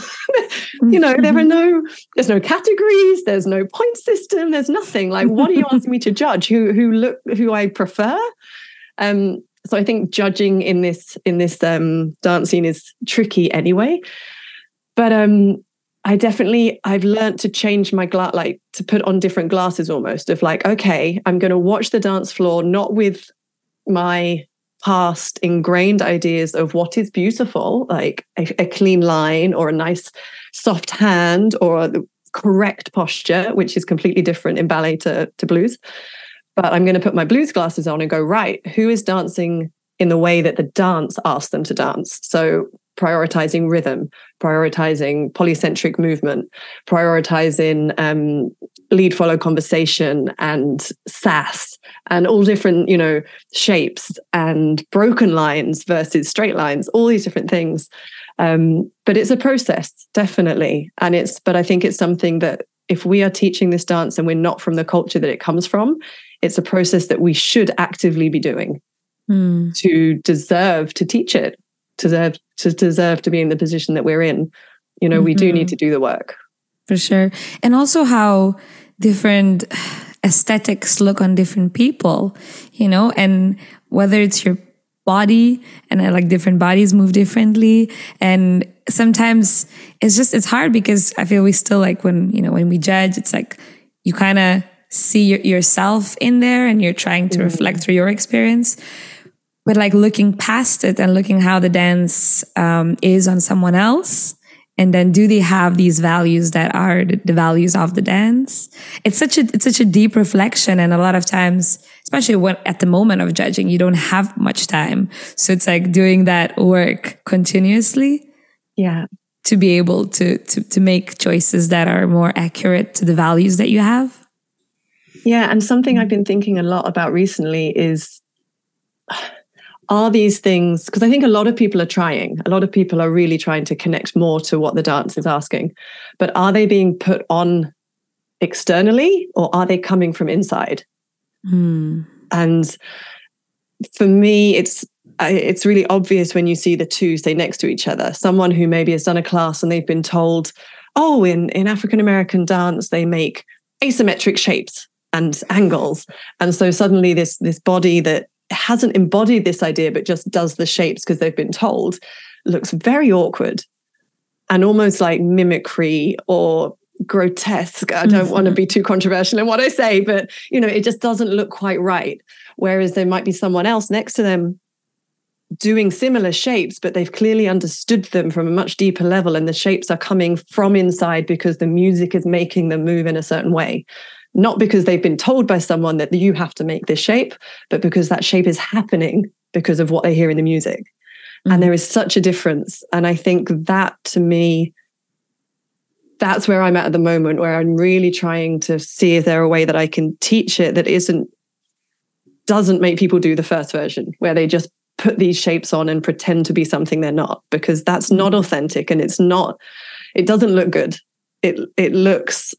you know, there are no, there's no categories, there's no point system, there's nothing. Like, what are you asking me to *laughs* judge? Who who look who I prefer? Um, so I think judging in this in this um, dance scene is tricky anyway. But um, I definitely I've learned to change my glass like to put on different glasses almost of like okay I'm going to watch the dance floor not with my past ingrained ideas of what is beautiful like a, a clean line or a nice soft hand or the correct posture which is completely different in ballet to, to blues. But I'm going to put my blues glasses on and go right who is dancing in the way that the dance asks them to dance? So prioritizing rhythm, prioritizing polycentric movement, prioritizing um, lead follow conversation and sass and all different, you know, shapes and broken lines versus straight lines, all these different things. Um, but it's a process, definitely. And it's, but I think it's something that if we are teaching this dance and we're not from the culture that it comes from, it's a process that we should actively be doing mm. to deserve to teach it deserve to deserve to be in the position that we're in you know mm-hmm. we do need mm-hmm. to do the work for sure and also how different aesthetics look on different people you know and whether it's your body and I like different bodies move differently and sometimes it's just it's hard because i feel we still like when you know when we judge it's like you kind of see your, yourself in there and you're trying to mm-hmm. reflect through your experience but like looking past it and looking how the dance um, is on someone else and then do they have these values that are the values of the dance? It's such a it's such a deep reflection. And a lot of times especially when at the moment of judging you don't have much time. So it's like doing that work continuously yeah. to be able to to to make choices that are more accurate to the values that you have. Yeah. And something i've been thinking a lot about recently is are these things because i think a lot of people are trying. A lot of people are really trying to connect more to what the dance is asking. But are they being put on externally or are they coming from inside? Mm. and for me it's it's really obvious when you see the two stay next to each other. Someone who maybe has done a class and they've been told oh in in african american dance they make asymmetric shapes and angles. And so suddenly this this body that hasn't embodied this idea but just does the shapes because they've been told looks very awkward and almost like mimicry or grotesque. I don't want to mm-hmm. be too controversial in what i say but you know it just doesn't look quite right. Whereas there might be someone else next to them doing similar shapes but they've clearly understood them from a much deeper level and the shapes are coming from inside because the music is making them move in a certain way not because they've been told by someone that you have to make this shape, but because that shape is happening because of what they hear in the music. Mm-hmm. And there is such a difference. And I think that to me, that's where I'm at at the moment, where I'm really trying to see if there a way that I can teach it that isn't doesn't make people do the first version, where they just put these shapes on and pretend to be something they're not, because that's not mm-hmm. authentic and it's not, it doesn't look good. It it looks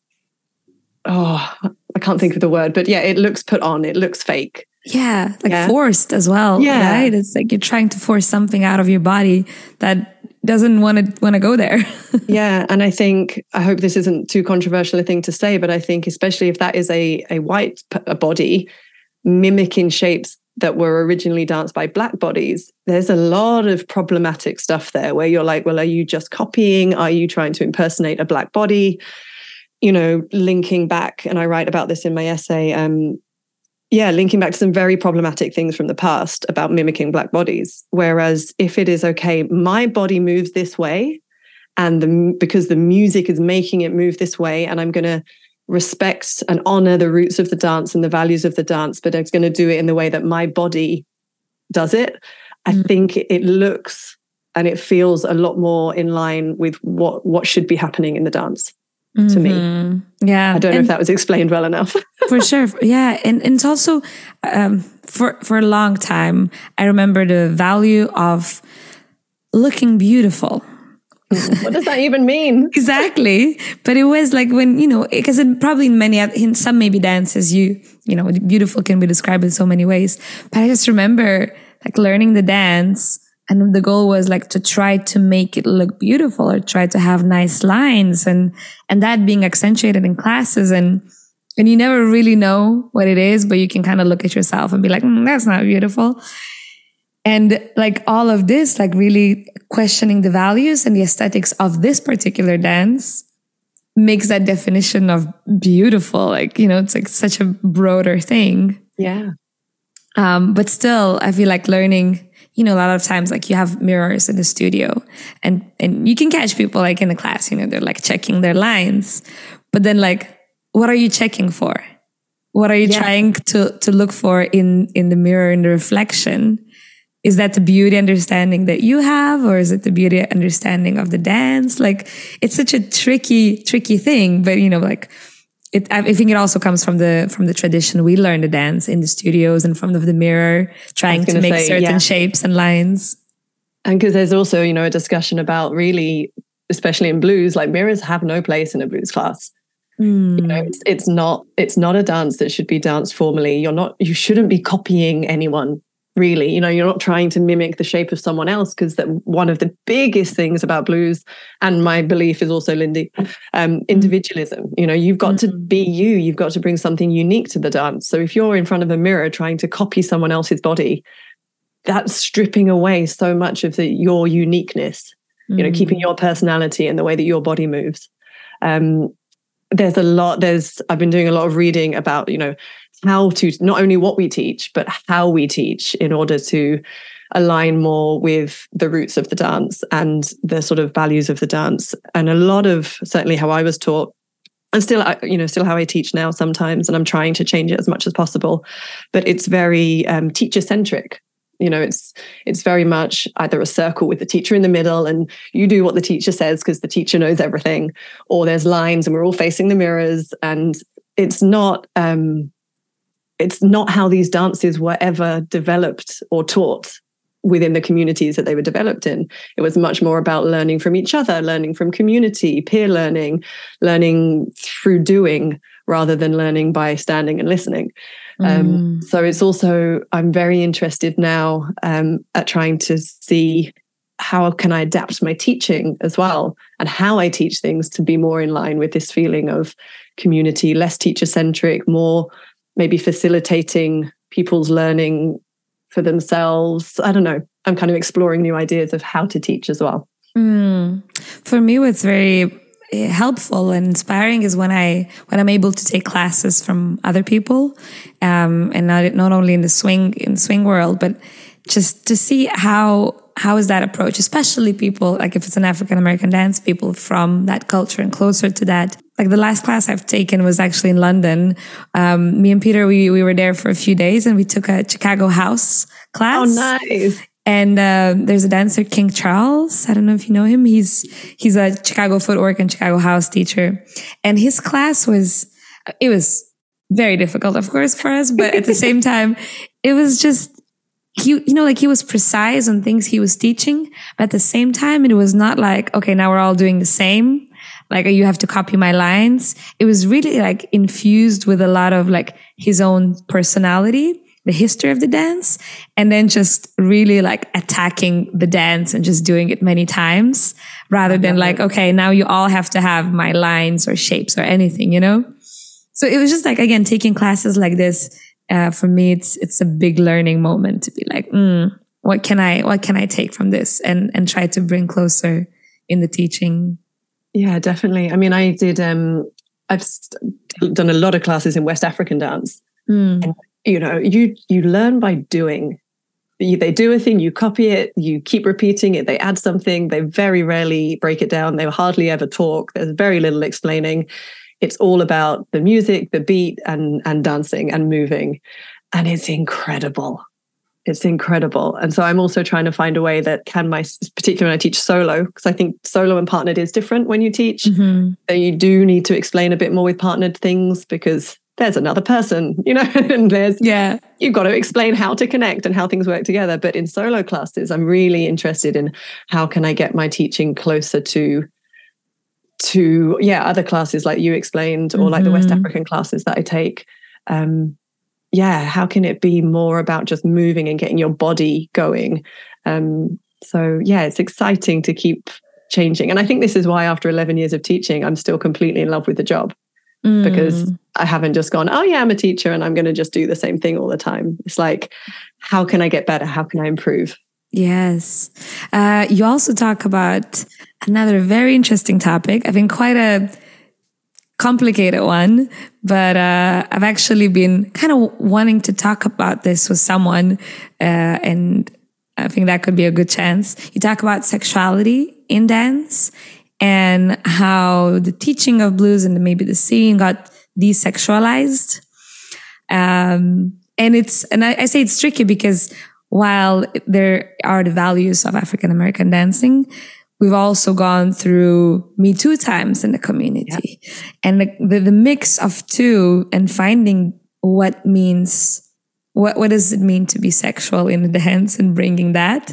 oh, I can't think of the word, but yeah, it looks put on, it looks fake. Yeah, like yeah. forced as well. Yeah. Right? It's like you're trying to force something out of your body that doesn't want to want to go there. *laughs* yeah, and I think I hope this isn't too controversial a thing to say, but I think especially if that is a a white a body mimicking shapes that were originally danced by black bodies, there's a lot of problematic stuff there where you're like, well, are you just copying? Are you trying to impersonate a black body? You know, linking back, and I write about this in my essay. Um, yeah, linking back to some very problematic things from the past about mimicking black bodies. Whereas if it is okay, my body moves this way, and the, because the music is making it move this way, and I'm going to respect and honor the roots of the dance and the values of the dance, but it's going to do it in the way that my body does it. I mm. think it looks and it feels a lot more in line with what what should be happening in the dance mm-hmm. to me. Mm-hmm. Yeah. I don't know and if that was explained well enough. *laughs* for sure. Yeah. And, and it's also um, for, for a long time, I remember the value of looking beautiful. what does that even mean? *laughs* exactly. But it was like when, you know, because it probably in many, in some maybe dances, you, you know, beautiful can be described in so many ways. But I just remember like learning the dance and the goal was like to try to make it look beautiful or try to have nice lines and and that being accentuated in classes. And and you never really know what it is but you can kind of look at yourself and be like mm, that's not beautiful. And like all of this like really questioning the values and the aesthetics of this particular dance makes that definition of beautiful like you know it's like such a broader thing. Yeah. Um but still i feel like learning you know a lot of times like you have mirrors in the studio and and you can catch people like in the class you know they're like checking their lines. But then like what are you checking for? What are you yeah. trying to to look for in in the mirror in the reflection? Is that the beauty understanding that you have or is it the beauty understanding of the dance? Like it's such a tricky tricky thing but you know like it, I think it also comes from the from the tradition we learn to dance in the studios in front of the mirror, trying to make say, certain yeah. shapes and lines. And because there's also you know a discussion about really, especially in blues, like mirrors have no place in a blues class. Mm. You know, it's, it's not it's not a dance that should be danced formally. You're not you shouldn't be copying anyone really you know you're not trying to mimic the shape of someone else because that one of the biggest things about blues and my belief is also lindy um, mm. individualism you know you've got mm-hmm. to be you you've got to bring something unique to the dance so if you're in front of a mirror trying to copy someone else's body that's stripping away so much of the, your uniqueness mm. you know keeping mm. your personality and the way that your body moves um, there's a lot there's i've been doing a lot of reading about you know how to not only what we teach but how we teach in order to align more with the roots of the dance and the sort of values of the dance. And a lot of certainly how i was taught and still you know still how i teach now sometimes and i'm trying to change it as much as possible but it's very um, teacher centric you know it's it's very much either a circle with the teacher in the middle and you do what the teacher says because the teacher knows everything or there's lines and we're all facing the mirrors and it's not um it's not how these dances were ever developed or taught within the communities that they were developed in. It was much more about learning from each other, learning from community, peer learning, learning through doing rather than learning by standing and listening. Um, mm. Um, so it's also, I'm very interested now um, at trying to see how can I adapt my teaching as well and how I teach things to be more in line with this feeling of community, less teacher centric, more maybe facilitating people's learning for themselves. I don't know. I'm kind of exploring new ideas of how to teach as well. Mm. For me, what's very eh, helpful and inspiring is when I when I'm able to take classes from other people, um, and not not only in the swing in the swing world, but just to see how how is that approach, especially people like if it's an African American dance, people from that culture and closer to that. Like the last class I've taken was actually in London. Um, me and Peter, we we were there for a few days and we took a Chicago house class. Oh, nice. And uh, there's a dancer, King Charles. I don't know if you know him. He's he's a Chicago footwork and Chicago house teacher, and his class was it was very difficult, of course, for us, but at the same *laughs* time, it was just he, you know, like he was precise on things he was teaching, but at the same time, it was not like, okay, now we're all doing the same. Like you have to copy my lines. It was really like infused with a lot of like his own personality, the history of the dance, and then just really like attacking the dance and just doing it many times rather than like, okay, now you all have to have my lines or shapes or anything, you know? So it was just like, again, taking classes like this uh, for me, it's it's a big learning moment to be like, mm, what can I what can I take from this and and try to bring closer in the teaching. Yeah, definitely. I mean, I did. Um, I've done a lot of classes in West African dance, mm. and you know, you you learn by doing. They do a thing, you copy it, you keep repeating it. They add something. They very rarely break it down. They hardly ever talk. There's very little explaining it's all about the music, the beat, and and dancing and moving, and it's incredible. It's incredible. And so I'm also trying to find a way that can my, particularly when I teach solo, because I think solo and partnered is different when you teach. Mm-hmm. So you do need to explain a bit more with partnered things because there's another person, *laughs* you know, and there's, yeah, you've got to explain how to connect and how things work together. But in solo classes, I'm really interested in how can I get my teaching closer to to yeah other classes like you explained or mm-hmm. like the west mm-hmm. african classes that i take um yeah how can it be more about just moving and getting your body going um so yeah it's exciting to keep changing and i think this is why after 11 years of teaching i'm still completely in love with the job mm. because i haven't just gone oh yeah i'm a teacher and i'm going to just do the same thing all the time it's like how can i get better how can i improve Yes. Uh, you also talk about another very interesting topic. I think quite a complicated one, but uh, I've actually been kind of wanting to talk about this with someone, uh, and I think that could be a good chance. You talk about sexuality in dance and how the teaching of blues and maybe the scene got desexualized. Um, and it's, and I, I say it's tricky because while there are the values of African American dancing, we've also gone through Me Too times in the community. Yeah. And the, the, the, mix of two and finding what means, what, what does it mean to be sexual in the dance and bringing that,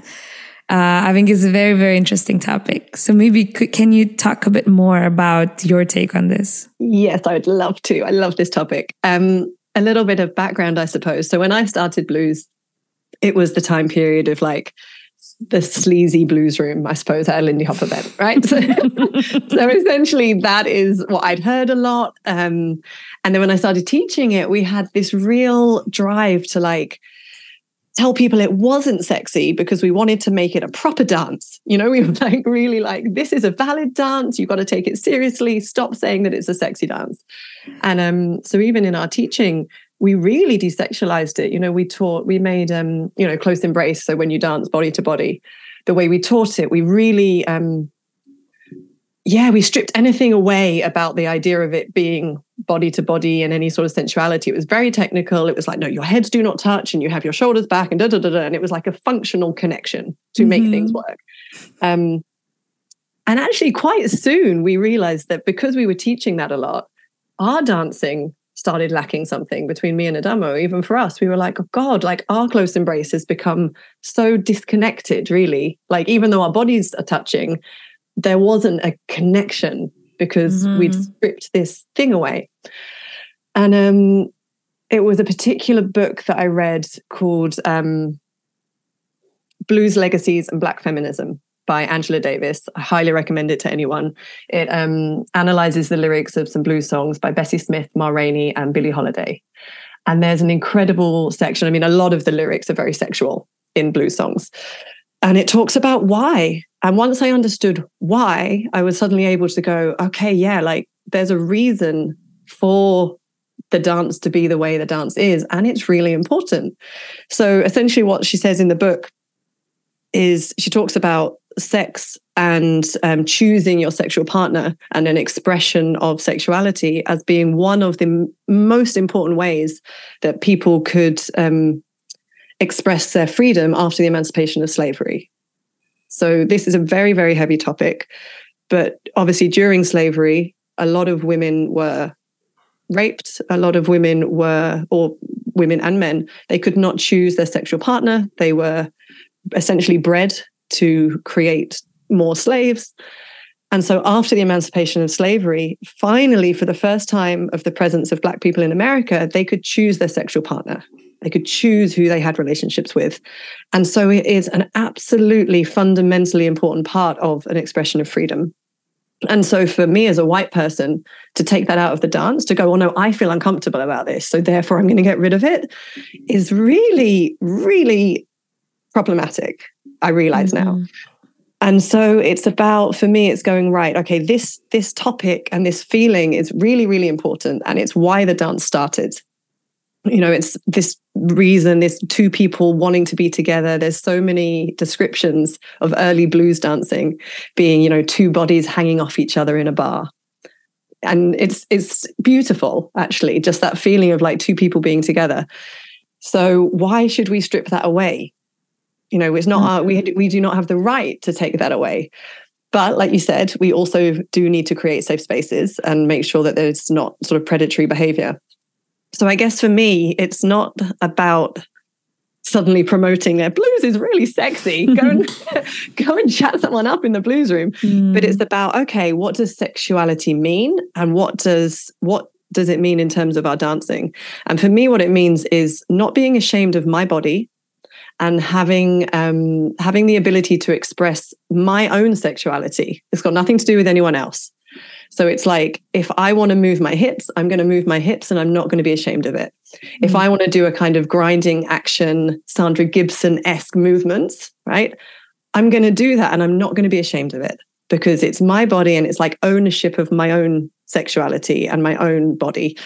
uh, I think is a very, very interesting topic. So maybe could, can you talk a bit more about your take on this? Yes, I would love to. I love this topic. Um, a little bit of background, I suppose. So when I started blues, it was the time period of like the sleazy blues room, I suppose, at a Lindy Hop event, right? so, *laughs* so, essentially, that is what I'd heard a lot. Um, and then when I started teaching it, we had this real drive to like tell people it wasn't sexy because we wanted to make it a proper dance. You know, we were like really like, this is a valid dance. You've got to take it seriously. Stop saying that it's a sexy dance. And um, so even in our teaching, we really desexualized it. You know, we taught, we made, um, you know, close embrace. So when you dance body to body, the way we taught it, we really, um, yeah, we stripped anything away about the idea of it being body to body and any sort of sensuality. It was very technical. It was like, no, your heads do not touch and you have your shoulders back and da da da da. And it was like a functional connection to mm-hmm. make things work. Um, and actually, quite soon, we realized that because we were teaching that a lot, our dancing started lacking something between me and Adamo. Even for us, we were like, oh God, like our close embrace has become so disconnected, really. Like, even though our bodies are touching, there wasn't a connection because mm-hmm. we'd stripped this thing away. And um, it was a particular book that I read called um, Blues Legacies and Black Feminism by Angela Davis. I highly recommend it to anyone. It um, analyzes the lyrics of some blues songs by Bessie Smith, Ma Rainey, and Billie Holiday. And there's an incredible section. I mean, a lot of the lyrics are very sexual in blues songs. And it talks about why. And once I understood why, I was suddenly able to go, okay, yeah, like there's a reason for the dance to be the way the dance is. And it's really important. So essentially, what she says in the book is she talks about sex and um, choosing your sexual partner and an expression of sexuality as being one of the m- most important ways that people could um, express their freedom after the emancipation of slavery. So, this is a very, very heavy topic. But obviously, during slavery, a lot of women were raped, a lot of women were, or women and men, they could not choose their sexual partner. They were essentially bred to create more slaves. And so, after the emancipation of slavery, finally, for the first time of the presence of Black people in America, they could choose their sexual partner. They could choose who they had relationships with. And so, it is an absolutely fundamentally important part of an expression of freedom. And so, for me as a white person, to take that out of the dance, to go, oh no, I feel uncomfortable about this. So, therefore, I'm going to get rid of it, is really, really problematic. I realize mm-hmm. now. And so it's about for me it's going right okay this this topic and this feeling is really really important and it's why the dance started. You know it's this reason this two people wanting to be together there's so many descriptions of early blues dancing being you know two bodies hanging off each other in a bar and it's it's beautiful actually just that feeling of like two people being together so why should we strip that away you know, it's not our, we we do not have the right to take that away. But like you said, we also do need to create safe spaces and make sure that there's not sort of predatory behavior. So I guess for me, it's not about suddenly promoting their blues is really sexy. *laughs* Go and *laughs* go and chat someone up in the blues room. Mm. But it's mm. about okay, what does sexuality mean, and what does what does it mean in terms of our dancing? And for me, what it means is not being ashamed of my body, and having um, having the ability to express my own sexuality. It's got nothing to do with anyone else. So it's like if I want to move my hips, I'm going to move my hips and I'm not going to be ashamed of it. Mm-hmm. If I want to do a kind of grinding action, Sandra Gibson esque movements, right? I'm going to do that and I'm not going to be ashamed of it because it's my body and it's like ownership of my own sexuality and my own body.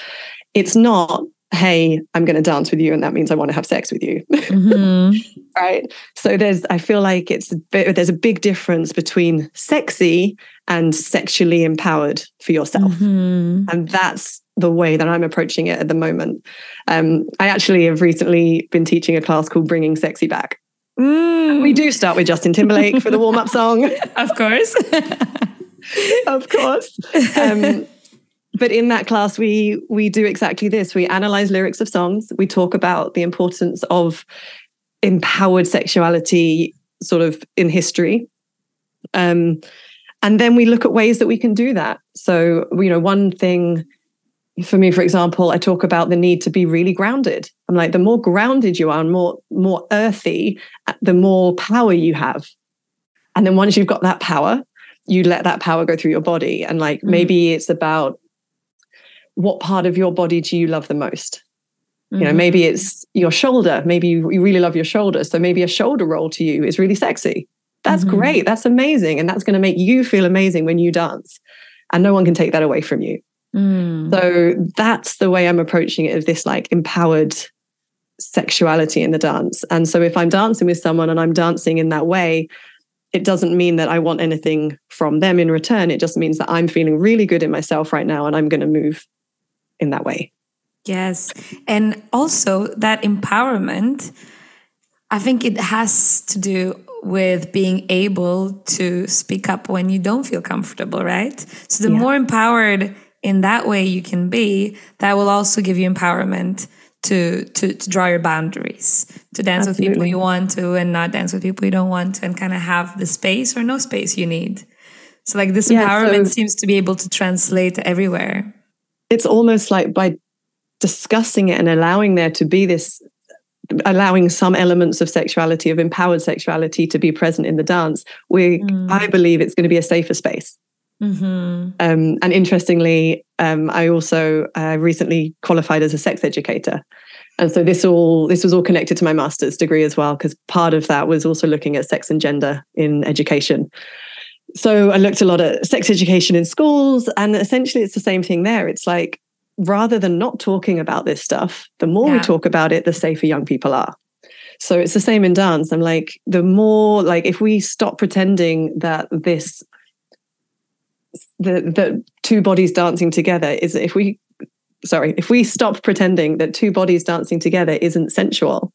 It's not, hey, I'm going to dance with you and that means I want to have sex with you. Mm-hmm. *laughs* right? So there's I feel like it's a bit, there's a big difference between sexy and sexually empowered for yourself. Mm-hmm. And that's the way that I'm approaching it at the moment. Um, I actually have recently been teaching a class called Bringing Sexy Back. Mm. We do start with Justin Timberlake for the warm up *laughs* song. Of course. *laughs* of course. Um, but in that class, we we do exactly this. We analyze lyrics of songs. We talk about the importance of empowered sexuality, sort of in history. Um, and then we look at ways that we can do that. So, you know, one thing for me, for example, I talk about the need to be really grounded. I'm like, the more grounded you are and more more earthy, the more power you have. And then once you've got that power, you let that power go through your body. And like mm. maybe it's about what part of your body do you love the most? Mm-hmm. You know, maybe mm-hmm. it's your shoulder. Maybe you, you really love your shoulder. So maybe a shoulder roll to you is really sexy. That's mm-hmm. great. That's amazing. And that's going to make you feel amazing when you dance. And no one can take that away from you. Mm. So that's the way I'm approaching it of this like empowered sexuality in the dance. And so if I'm dancing with someone and I'm dancing in that way, it doesn't mean that I want anything from them in return. It just means that I'm feeling really good in myself right now and I'm going to move in that way. Yes. And also that empowerment, I think it has to do with being able to speak up when you don't feel comfortable, right? So the yeah. more empowered in that way you can be, that will also give you empowerment to to, to draw your boundaries, to dance Absolutely. with people you want to and not dance with people you don't want to, and kind of have the space or no space you need. So like this yeah, empowerment so seems to be able to translate everywhere. It's almost like by discussing it and allowing there to be this allowing some elements of sexuality of empowered sexuality to be present in the dance we mm. i believe it's going to be a safer space Mm-hmm. Um, and interestingly, um, I also uh, recently qualified as a sex educator. And so this all this was all connected to my master's degree as well, because part of that was also looking at sex and gender in education. So I looked a lot at sex education in schools, and essentially it's the same thing there. It's like rather than not talking about this stuff, the more yeah. we talk about it, the safer young people are. So it's the same in dance. I'm like, the more like if we stop pretending that this the the two bodies dancing together is if we sorry if we stop pretending that two bodies dancing together isn't sensual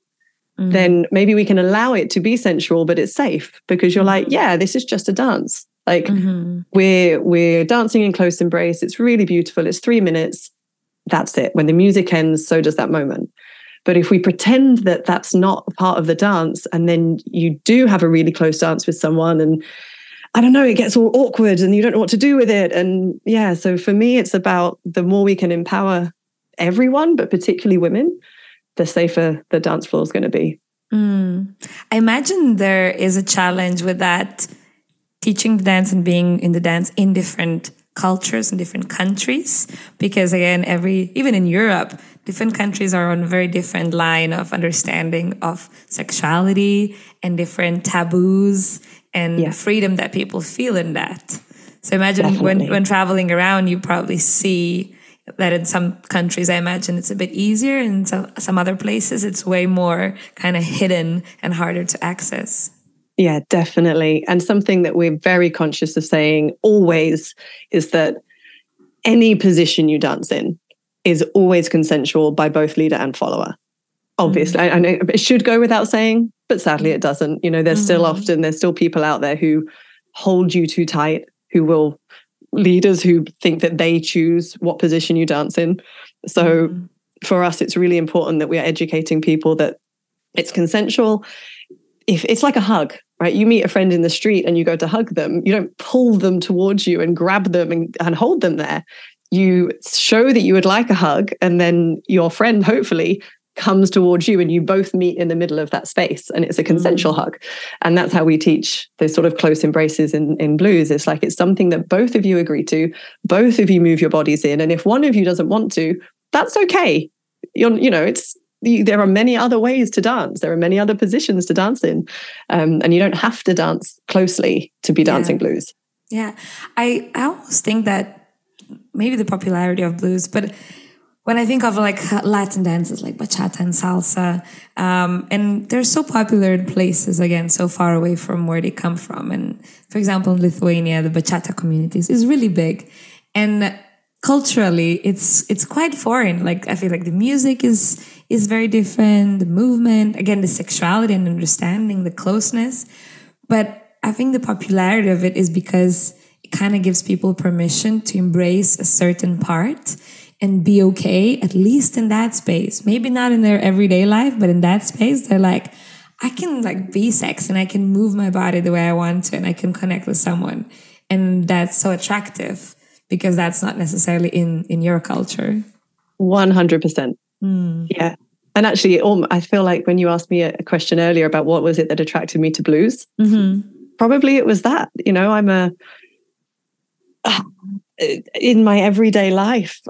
mm. then maybe we can allow it to be sensual but it's safe because you're like mm-hmm. yeah this is just a dance like mm-hmm. we're we're dancing in close embrace it's really beautiful it's 3 minutes that's it when the music ends so does that moment but if we pretend that that's not part of the dance and then you do have a really close dance with someone and I don't know, it gets all awkward and you don't know what to do with it. And yeah, so for me, it's about the more we can empower everyone, but particularly women, the safer the dance floor is going to be. Mm. I imagine there is a challenge with that teaching the dance and being in the dance in different cultures and different countries because again every even in Europe different countries are on a very different line of understanding of sexuality and different taboos and yeah. freedom that people feel in that. So imagine when, when traveling around, you probably see that in some countries, I imagine it's a bit easier. In some, some other places, it's way more kind of hidden and harder to access. Yeah, definitely. And something that we're very conscious of saying always is that any position you dance in is always consensual by both leader and follower. Obviously, mm-hmm. I, I know it should go without saying, but sadly it doesn't you know there's mm-hmm. still often there's still people out there who hold you too tight who will leaders who think that they choose what position you dance in. So mm-hmm. for us it's really important that we are educating people that it's consensual. If it's like a hug right? You meet a friend in the street and you go to hug them you don't pull them towards you and grab them and, and hold them there. You show that you would like a hug and then your friend hopefully comes towards you and you both meet in the middle of that space and it's a consensual mm. hug. And that's how we teach those sort of close embraces in, in blues. It's like it's something that both of you agree to both of you move your bodies in. And if one of you doesn't want to that's okay. You're you know it's there are many other ways to dance. There are many other positions to dance in. Um, and you don't have to dance closely to be dancing yeah. blues. Yeah, I I almost think that maybe the popularity of blues, but when I think of like Latin dances like bachata and salsa, um, and they're so popular in places again so far away from where they come from. And for example, in Lithuania, the bachata communities is really big, and culturally, it's it's quite foreign. Like I feel like the music is is very different, the movement, again, the sexuality and understanding, the closeness, but I think the popularity of it is because it kind of gives people permission to embrace a certain part and be okay, at least in that space. Maybe not in their everyday life, but in that space, they're like, I can like be sex and I can move my body the way I want to and I can connect with someone. And that's so attractive because that's not necessarily in in your culture. 100%. Mm. Yeah. And actually, I feel like when you asked me a question earlier about what was it that attracted me to blues, mm-hmm probably it was that. You know, I'm a *sighs* in my everyday life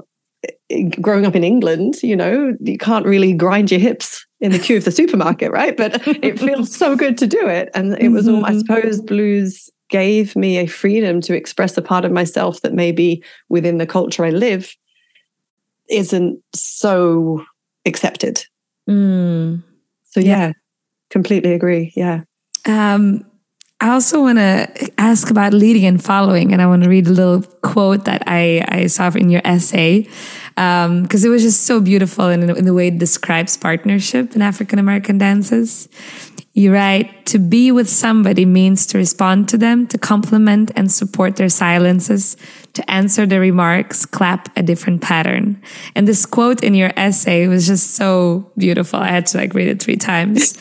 growing up in England, you know, you can't really grind your hips in the queue of the supermarket, right? But it feels so good to do it. And it was all, I mm-hmm. suppose, blues gave me a freedom to express a part of myself that maybe within the culture I live isn't so accepted. Mm. So, yeah, yeah, completely agree. Yeah. Um, I also want to ask about leading and following, and I want to read a little quote that I, I saw in your essay because um, it was just so beautiful in, in the way it describes partnership in African American dances. You write, to be with somebody means to respond to them, to complement and support their silences, to answer their remarks, clap a different pattern. And this quote in your essay was just so beautiful. I had to like read it three times.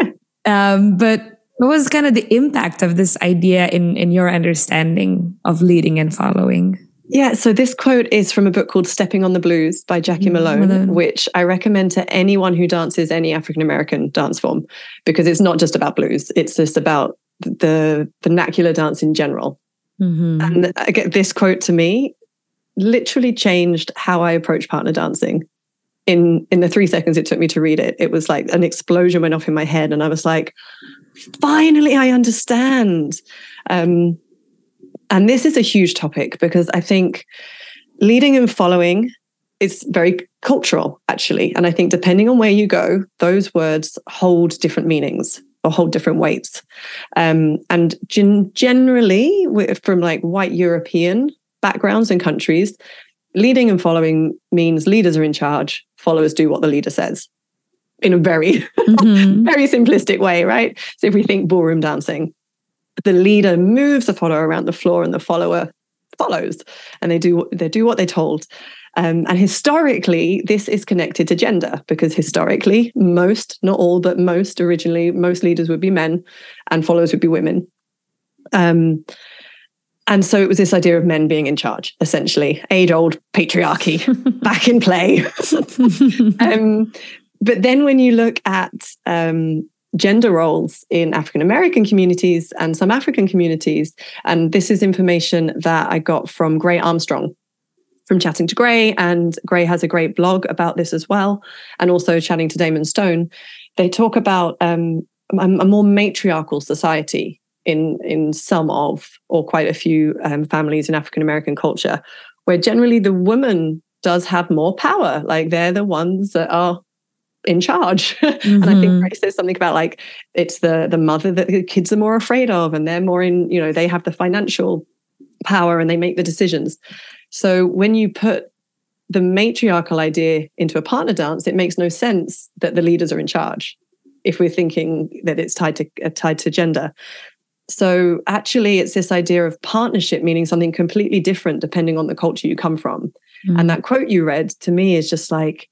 *laughs* um, but what was kind of the impact of this idea in, in your understanding of leading and following? Yeah, so this quote is from a book called Stepping on the Blues by Jacqui mm, Malone, Malone, which I recommend to anyone who dances any African American dance form because it's not just about blues, it's just about the vernacular dance in general. Mm-hmm. And again, this quote to me literally changed how I approach partner dancing. In in the three seconds it took me to read it, it was like an explosion went off in my head, and I was like, finally I understand. Um, and this is a huge topic because I think leading and following is very cultural, actually. And I think depending on where you go, those words hold different meanings or hold different weights. Um, and gen- generally, from like white European backgrounds and countries, leading and following means leaders are in charge, followers do what the leader says in a very, *laughs* mm-hmm. very simplistic way, right? So if we think ballroom dancing, the leader moves the follower around the floor and the follower follows and they do they do what they're told. Um, and historically, this is connected to gender because historically, most, not all, but most originally, most leaders would be men and followers would be women. Um, and so it was this idea of men being in charge, essentially, age old patriarchy *laughs* back in play. *laughs* um, but then when you look at um, gender roles in African American communities and some African communities, and this is information that I got from Gray Armstrong from chatting to Gray, and Gray has a great blog about this as well, and also chatting to Damon Stone. They talk about um, a, more matriarchal society in in some of or quite a few um, families in African American culture, where generally the woman does have more power. Like they're the ones that are in charge. Mm-hmm. *laughs* and I think mm-hmm. Grace says something about like it's the the mother that the kids are more afraid of, and they're more in, you know, they have the financial power and they make the decisions. So when you put the matriarchal idea into a partner dance, it makes no sense that the leaders are in charge if we're thinking that it's tied to uh, tied to gender. So actually, it's this idea of partnership meaning something completely different depending on the culture you come from. Mm-hmm. And that quote you read to me is just like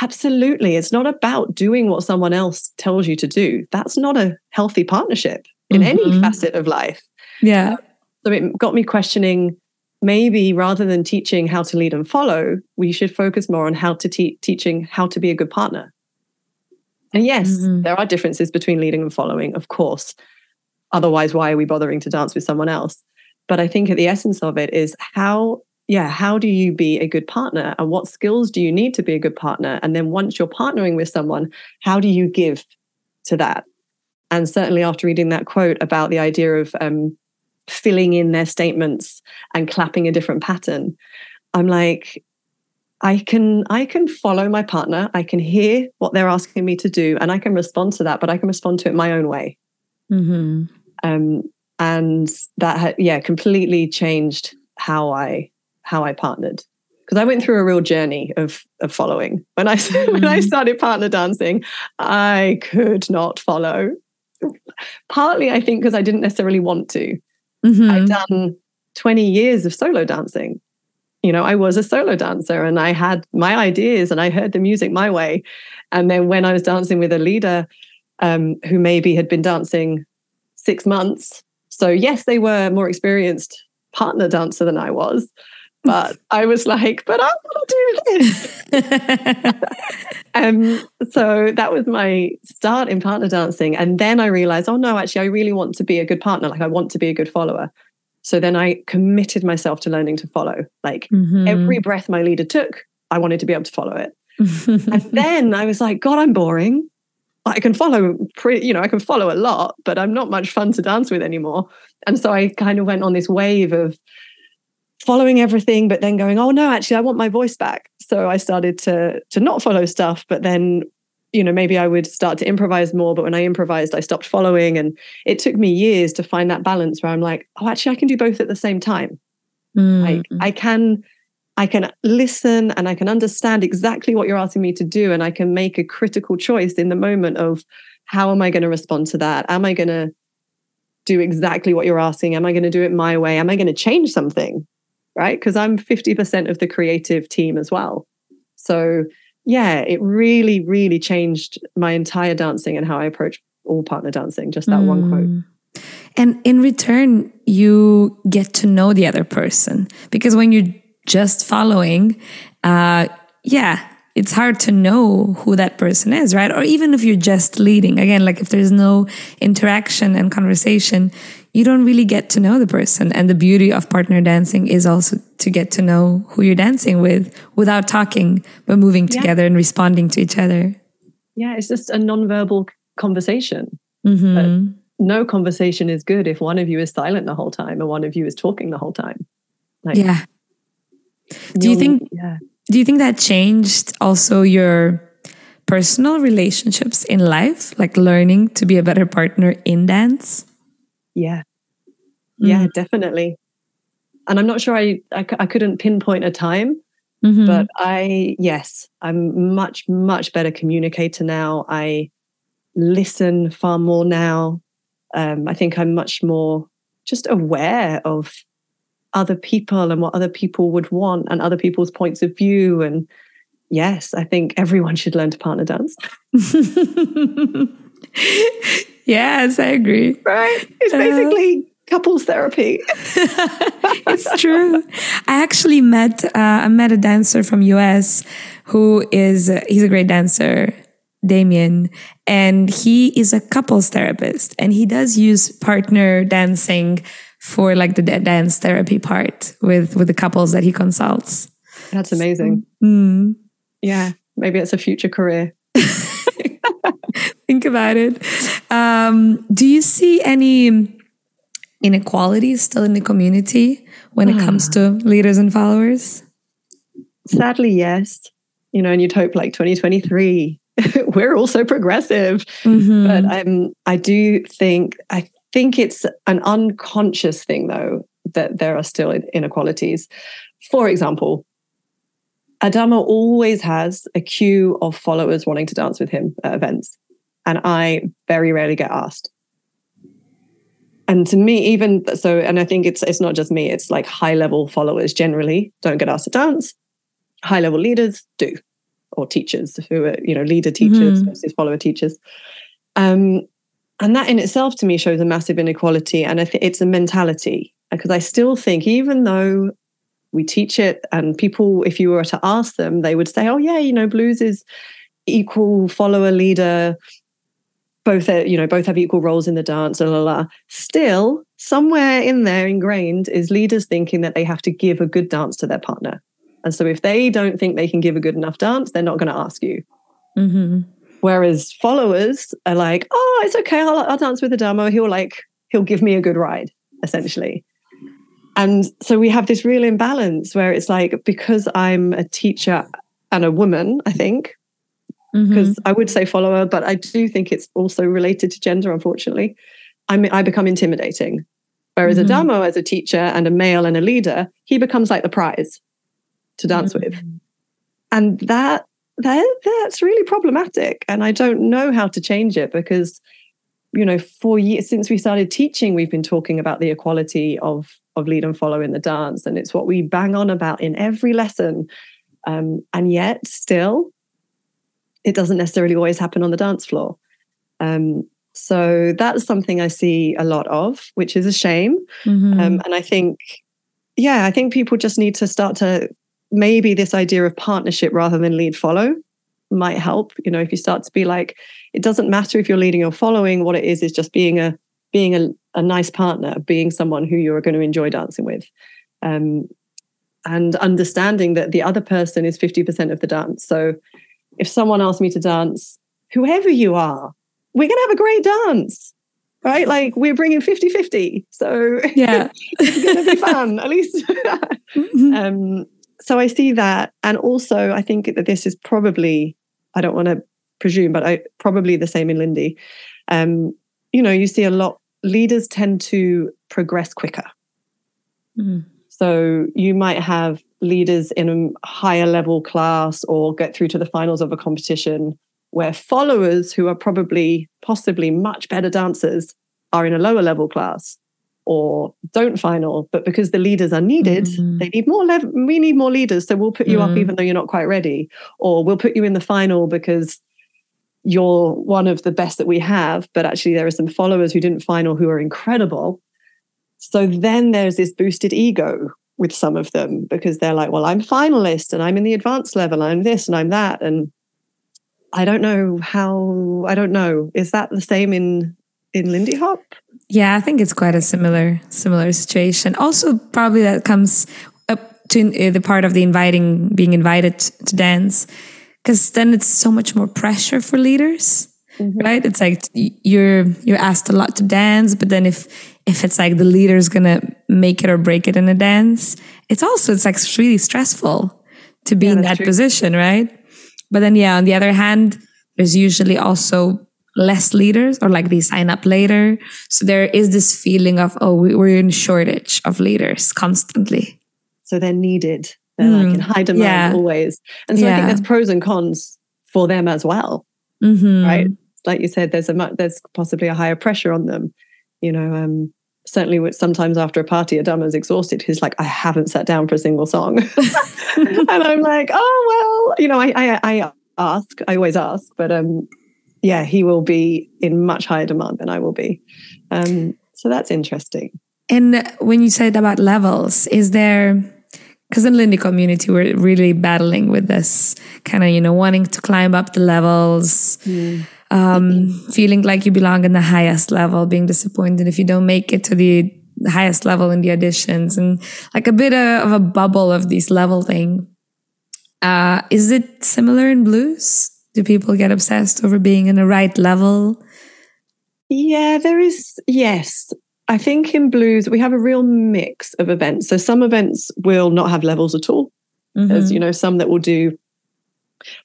Absolutely. It's not about doing what someone else tells you to do. That's not a healthy partnership in mm-hmm. any facet of life. Yeah. So it got me questioning maybe rather than teaching how to lead and follow, we should focus more on how to teach teaching how to be a good partner. And yes, mm-hmm. there are differences between leading and following, of course. Otherwise, why are we bothering to dance with someone else? But I think at the essence of it is how yeah, how do you be a good partner and what skills do you need to be a good partner? And then once you're partnering with someone, how do you give to that? And certainly after reading that quote about the idea of um, filling in their statements and clapping a different pattern. I'm like, I can I can follow my partner. I can hear what they're asking me to do, and I can respond to that. But I can respond to it my own way. Mm-hmm. Um, and that had, yeah completely changed how I how I partnered because I went through a real journey of of following. When I mm-hmm. *laughs* when I mm-hmm. started partner dancing, I could not follow. Partly, I think, because I didn't necessarily want to. Mm-hmm. I'd done 20 years of solo dancing. You know, I was a solo dancer and I had my ideas and I heard the music my way. And then when I was dancing with a leader um, who maybe had been dancing six months, so yes, they were more experienced partner dancer than I was, but I was like, but I want to do this. *laughs* um, so that was my start in partner dancing. And then I realized, oh no, actually, I really want to be a good partner. Like I want to be a good follower. So then I committed myself to learning to follow. Like mm-hmm. every breath my leader took, I wanted to be able to follow it. *laughs* and then I was like, God, I'm boring. I can follow pretty, you know, I can follow a lot, but I'm not much fun to dance with anymore. And so I kind of went on this wave of following everything, but then going, oh no, actually, I want my voice back. So I started to to not follow stuff, but then, you know, maybe I would start to improvise more. But when I improvised, I stopped following, and it took me years to find that balance where I'm like, oh, actually, I can do both at the same time. Mm. Like I can. I can listen and I can understand exactly what you're asking me to do, and I can make a critical choice in the moment of how am I going to respond to that? Am I going to do exactly what you're asking? Am I going to do it my way? Am I going to change something? Right? Because I'm 50% of the creative team as well. So, yeah, it really, really changed my entire dancing and how I approach all partner dancing, just that mm. one quote. Mm. And in return, you get to know the other person because when you're just following, uh, yeah, it's hard to know who that person is, right? Or even if you're just leading, again, like if there's no interaction and conversation, you don't really get to know the person. And the beauty of partner dancing is also to get to know who you're dancing with without talking, but moving yeah. together and responding to each other. Yeah, it's just a nonverbal conversation. Mm-hmm. no conversation is good if one of you is silent the whole time and one of you is talking the whole time. Like, yeah. Do you think? Yeah. Do you think that changed also your personal relationships in life, like learning to be a better partner in dance? Yeah. Yeah, mm. definitely. And I'm not sure I, I, I couldn't pinpoint a time, mm-hmm. but I, yes, I'm much, much better communicator now. I listen far more now. Um, I think I'm much more just aware of other people and what other people would want and other people's points of view. And yes, I think everyone should learn to partner dance. *laughs* Yes, I agree. Right? It's uh, basically uh, couples therapy. *laughs* *laughs* it's true. I actually met uh, I met a dancer from US who is uh, he's a great dancer, Damien, and he is a couples therapist and he does use partner dancing for like the dance therapy part with with the couples that he consults. That's amazing. So, mm. Yeah, maybe it's a future career. *laughs* Think about it. Um, do you see any inequalities still in the community when it comes to leaders and followers? Sadly, yes. You know, and you'd hope like 2023, *laughs* we're also progressive. Mm-hmm. But um, I do think, I think it's an unconscious thing, though, that there are still inequalities. For example, Adamo always has a queue of followers wanting to dance with him at events. And I very rarely get asked. And to me, even so, and I think it's it's not just me, it's like high level followers generally don't get asked to dance. High level leaders do, or teachers who are, you know, leader teachers mm-hmm. versus follower teachers. Um, and that in itself to me shows a massive inequality. And I think it's a mentality because I still think, even though we teach it and people if you were to ask them they would say oh yeah you know blues is equal follower leader both are, you know both have equal roles in the dance la, la, la. still somewhere in there ingrained is leaders thinking that they have to give a good dance to their partner and so if they don't think they can give a good enough dance they're not going to ask you mm-hmm. whereas followers are like oh it's okay I'll, I'll dance with Adamo he'll like he'll give me a good ride essentially. And so we have this real imbalance where it's like, because I'm a teacher and a woman, I think, because mm-hmm. I would say follower, but I do think it's also related to gender, unfortunately. I mean, I become intimidating. Whereas mm-hmm. Adamo, as a teacher and a male and a leader, he becomes like the prize to dance mm-hmm. with. And that, that that's really problematic. And I don't know how to change it because, you know, for years since we started teaching, we've been talking about the equality of of lead and follow in the dance. And it's what we bang on about in every lesson. Um, and yet still it doesn't necessarily always happen on the dance floor. Um, so that's something I see a lot of, which is a shame. Mm-hmm. Um, and I think, yeah, I think people just need to start to maybe this idea of partnership rather than lead follow might help. You know, if you start to be like, it doesn't matter if you're leading or following, what it is is just being a being a, a nice partner, being someone who you're going to enjoy dancing with. Um, and understanding that the other person is 50% of the dance. So if someone asked me to dance, whoever you are, we're going to have a great dance. Right? Like we're bringing 50 50. So *laughs* yeah, it's going to be fun, at least. mm-hmm. *laughs* *laughs* um, so I see that. And also, I think that this is probably, I don't want to presume, but I probably the same in Lindy. Um, you know, you see a lot, leaders tend to progress quicker. Mm. So you might have leaders in a higher level class or get through to the finals of a competition where followers who are probably possibly much better dancers are in a lower level class or don't final but because the leaders are needed mm-hmm. they need more level we need more leaders so we'll put you mm-hmm. up even though you're not quite ready or we'll put you in the final because you're one of the best that we have but actually there are some followers who didn't final who are incredible so then there's this boosted ego with some of them because they're like, well, I'm finalist and I'm in the advanced level, I'm this and I'm that. And I don't know how, I don't know. Is that the same in in Lindy Hop? Yeah, I think it's quite a similar similar situation. Also, probably that comes up to uh, the part of the inviting, being invited to dance, because then it's so much more pressure for leaders, mm-hmm. right? It's like you're you're asked a lot to dance, but then if if it's like the leader's gonna make it or break it in a dance, it's also it's like really stressful to be yeah, in that true. position, right? But then yeah, on the other hand, there's usually also less leaders or like they sign up later. So there is this feeling of, oh, we're in shortage of leaders constantly. So they're needed. They're mm, like in high demand yeah. always. And so yeah. I think there's pros and cons for them as well. Mm-hmm. Right. Like you said, there's a there's possibly a higher pressure on them you know, um, certainly sometimes after a party, Adamo's exhausted. He's like, I haven't sat down for a single song. *laughs* and I'm like, oh, well, you know, I, I, I ask, I always ask, but um, yeah, he will be in much higher demand than I will be. Um, so that's interesting. And when you said about levels, is there, because in Lindy community, we're really battling with this kind of, you know, wanting to climb up the levels. Mm um, feeling like you belong in the highest level, being disappointed if you don't make it to the highest level in the auditions, and like a bit of a bubble of this level thing. Uh, is it similar in blues? Do people get obsessed over being in the right level? Yeah, there is. Yes. I think in blues, we have a real mix of events. So some events will not have levels at all. Mm-hmm. There's, you know, some that will do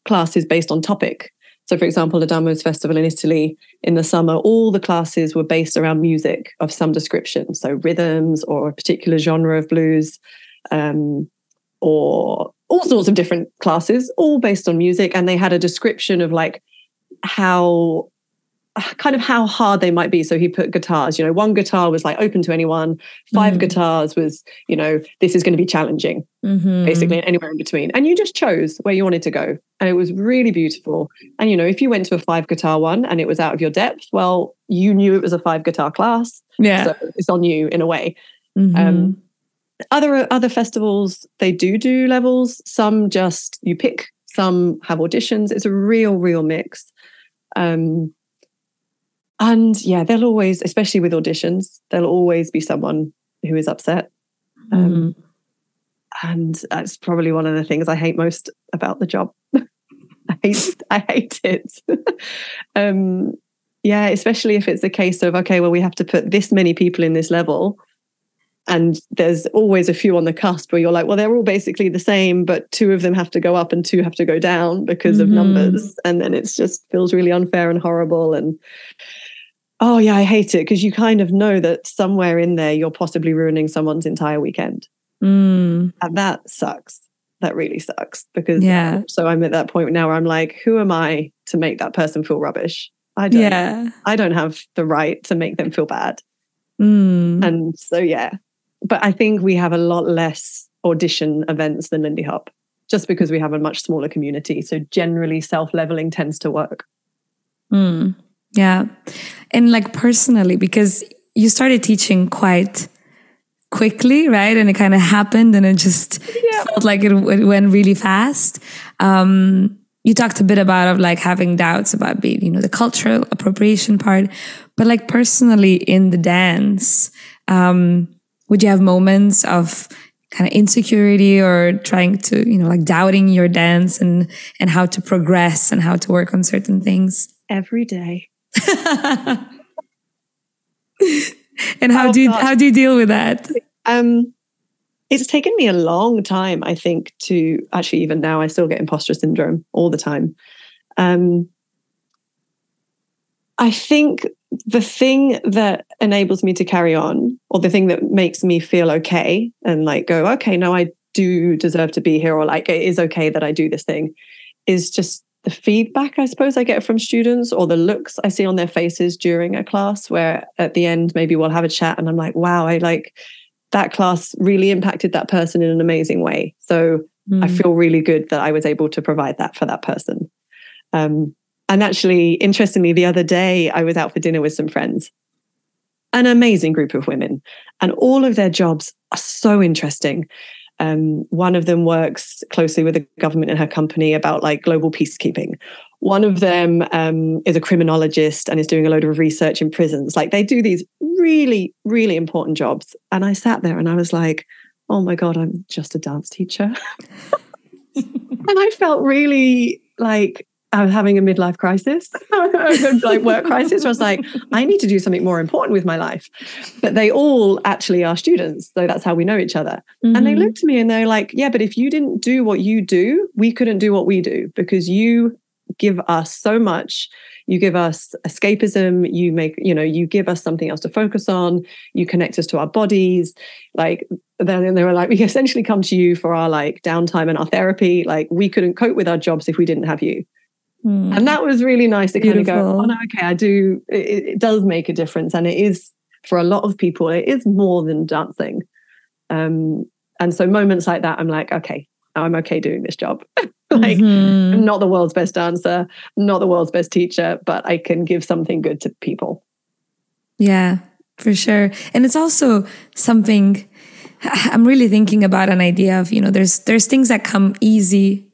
classes based on topic. So, for example, Adamo's Festival in Italy in the summer, all the classes were based around music of some description. So, rhythms or a particular genre of blues, um, or all sorts of different classes, all based on music. And they had a description of like how kind of how hard they might be. So he put guitars, you know, one guitar was like open to anyone, 5 mm-hmm. guitars was, you know, this is going to be challenging, mm-hmm. basically, anywhere in between. And you just chose where you wanted to go. And it was really beautiful. And, you know, if you went to a five guitar one and it was out of your depth, well, you knew it was a five guitar class. Yeah. So it's on you in a way. Mm-hmm. Um, other other festivals they do do levels some just you pick some have auditions it's a real real mix um and yeah, they'll always, especially with auditions, there'll always be someone who is upset. Um, mm. And that's probably one of the things I hate most about the job. *laughs* I hate, I hate it. *laughs* um, yeah, especially if it's a case of okay, well, we have to put this many people in this level. and there's always a few on the cusp where you're like, well, they're all basically the same, but two of them have to go up and two have to go down because mm-hmm. of numbers. And then it's just feels really unfair and horrible. And oh, yeah, I hate it because you kind of know that somewhere in there you're possibly ruining someone's entire weekend. Mm. And that sucks. That really sucks because yeah. So I'm at that point now where I'm like, who am I to make that person feel rubbish? I don't. Yeah. I don't have the right to make them feel bad. Mm. And so yeah, but I think we have a lot less audition events than Lindy Hop, just because we have a much smaller community. So generally, self leveling tends to work. Mm. Yeah, and like personally, because you started teaching quite quickly, right? And it kind of happened, and it just yeah. felt like it, it, went really fast. Um, you talked a bit about of like having doubts about being, you know, the cultural appropriation part, but like personally in the dance, um, would you have moments of kind of insecurity or trying to, you know, like doubting your dance and and how to progress and how to work on certain things? Every day. *laughs* and how oh, do you God. how do you deal with that? Um it's taken me a long time, I think, to actually even now I still get imposter syndrome all the time. Um, I think the thing that enables me to carry on, or the thing that makes me feel okay and like go, okay, no, I do deserve to be here, or like it is okay that I do this thing, is just the feedback I suppose I get from students or the looks I see on their faces during a class where at the end maybe we'll have a chat and I'm like, wow, I like that class really impacted that person in an amazing way. So mm. I feel really good that I was able to provide that for that person. Um, and actually, interestingly, the other day I was out for dinner with some friends, an amazing group of women, and all of their jobs are so interesting. Um, one of them works closely with the government in her company about like global peacekeeping. One of them um, is a criminologist and is doing a load of research in prisons. Like they do these really, really important jobs. And I sat there and I was like, oh my God, I'm just a dance teacher. *laughs* and I felt really like I was having a midlife crisis, *laughs* like work crisis. I was like, I need to do something more important with my life. But they all actually are students. So that's how we know each other. Mm-hmm. And they mm-hmm. looked at me and they're like, yeah, but if you didn't do what you do, we couldn't do what we do because you give us so much you give us escapism you make you know you give us something else to focus on you connect us to our bodies like then they were like we essentially come to you for our like downtime and our therapy like we couldn't cope with our jobs if we didn't have you mm. and that was really nice to Beautiful. kind of go oh no okay i do it, it does make a difference and it is for a lot of people it is more than dancing um and so moments like that i'm like okay I'm okay doing this job. *laughs* like, mm-hmm. I'm not the world's best dancer, not the world's best teacher, but I can give something good to people. Yeah, for sure. And it's also something *laughs* I'm really thinking about an idea of, you know, there's there's things that come easy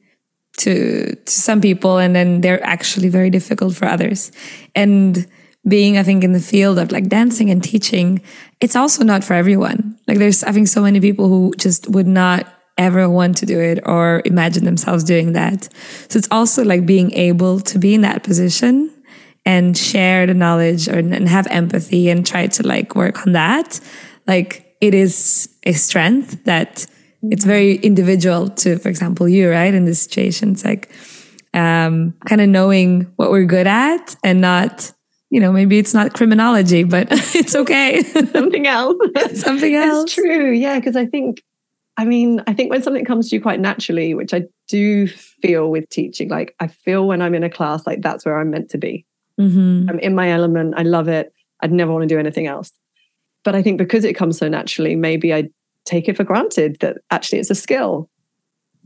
to to some people and then they're actually very difficult for others. And being, I think, in the field of like dancing and teaching, it's also not for everyone. Like there's I think so many people who just would not ever want to do it or imagine themselves doing that. So it's also like being able to be in that position and share the knowledge or, and have empathy and try to like work on that. Like it is a strength that it's very individual to, for example, you, right? In this situation, it's like, um, kind of knowing what we're good at and not, you know, maybe it's not criminology, but *laughs* it's okay. *laughs* Something else. *laughs* Something else. It's true. Yeah. Cause I think I mean, I think when something comes to you quite naturally, which I do feel with teaching, like I feel when I'm in a class, like that's where I'm meant to be. Mm-hmm. I'm in my element. I love it. I'd never want to do anything else. But I think because it comes so naturally, maybe I take it for granted that actually it's a skill.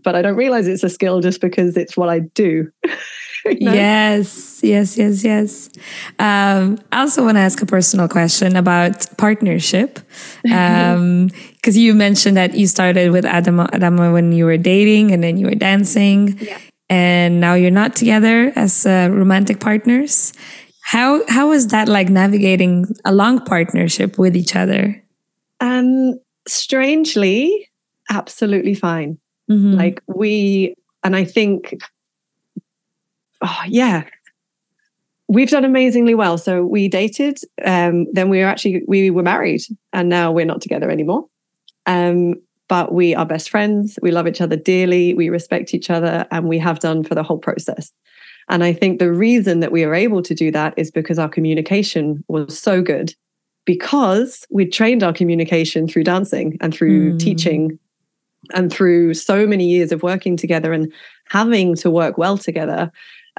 But I don't realize it's a skill just because it's what I do. *laughs* you know? Yes, yes, yes, yes. Um, I also want to ask a personal question about partnership. *laughs* Um, because you mentioned that you started with Adamo, Adamo when you were dating and then you were dancing. Yeah. And now you're not together as uh, romantic partners. How how was that like navigating a long partnership with each other? Um, strangely, absolutely fine. Mm-hmm. Like we, and I think oh, yeah, we've done amazingly well. So we dated, um, then we were actually we were married, and now we're not together anymore. Um, but we are best friends. We love each other dearly. We respect each other, and we have done for the whole process. And I think the reason that we are able to do that is because our communication was so good, because we'd trained our communication through dancing and through mm. teaching and through so many years of working together and having to work well together.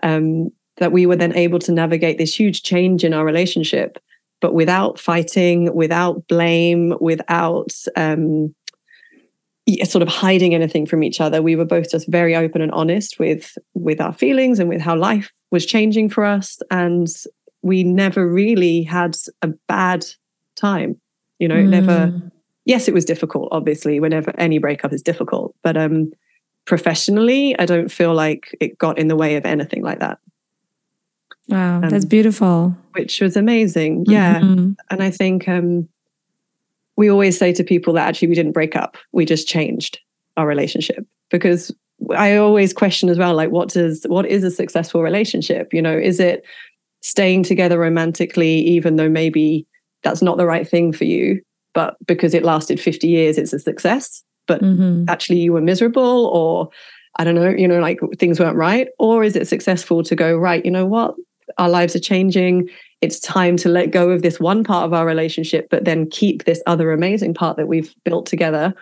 Um, that we were then able to navigate this huge change in our relationship, but without fighting, without blame, without um, sort of hiding anything from each other. We were both just very open and honest with with our feelings and with how life was changing for us, and we never really had a bad time. You know, mm. never. Yes, it was difficult. Obviously, whenever any breakup is difficult, but um, professionally, I don't feel like it got in the way of anything like that. Wow, um, that's beautiful. Which was amazing. Yeah. Mm-hmm. And I think um, we always say to people that actually we didn't break up, we just changed our relationship because I always question as well like what does what is a successful relationship? You know, is it staying together romantically even though maybe that's not the right thing for you, but because it lasted 50 years it's a success, but mm-hmm. actually you were miserable or I don't know, you know, like things weren't right? Or is it successful to go, right, you know what? our lives are changing. It's time to let go of this one part of our relationship, but then keep this other amazing part that we've built together.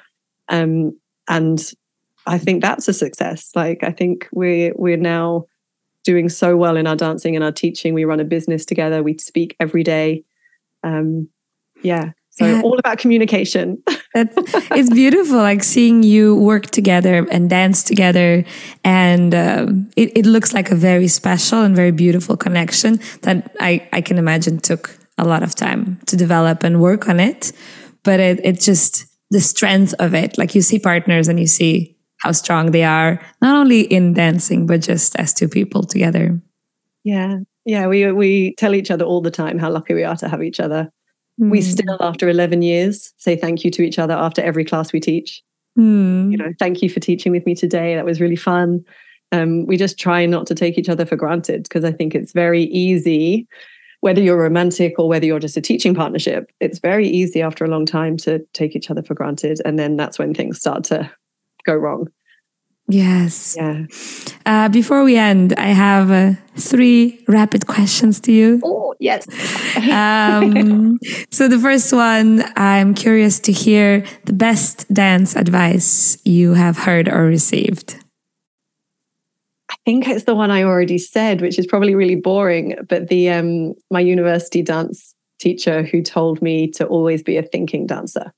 Um, and I think that's a success. Like I think we're we're now doing so well in our dancing and our teaching. We run a business together. We speak every day. Um, yeah, so yeah. all about communication. *laughs* it's beautiful, like seeing you work together and dance together, and um, it, it looks like a very special and very beautiful connection that I I can imagine took a lot of time to develop and work on it. But it it just the strength of it, like you see partners and you see how strong they are, not only in dancing but just as two people together. Yeah, yeah, we we tell each other all the time how lucky we are to have each other Mm. We hmm. still, after 11 years, say thank you to each other after every class we teach. Mm. You know, thank you for teaching with me today. That was really fun. Um, we just try not to take each other for granted because I think it's very easy, whether you're romantic or whether you're just a teaching partnership, it's very easy after a long time to take each other for granted. And then that's when things start to go wrong. Yes. Yeah. Uh, before we end, I have uh, three rapid questions to you. Oh, yes. *laughs* um, so, the first one I'm curious to hear the best dance advice you have heard or received. I think it's the one I already said, which is probably really boring. But the um, my university dance teacher who told me to always be a thinking dancer.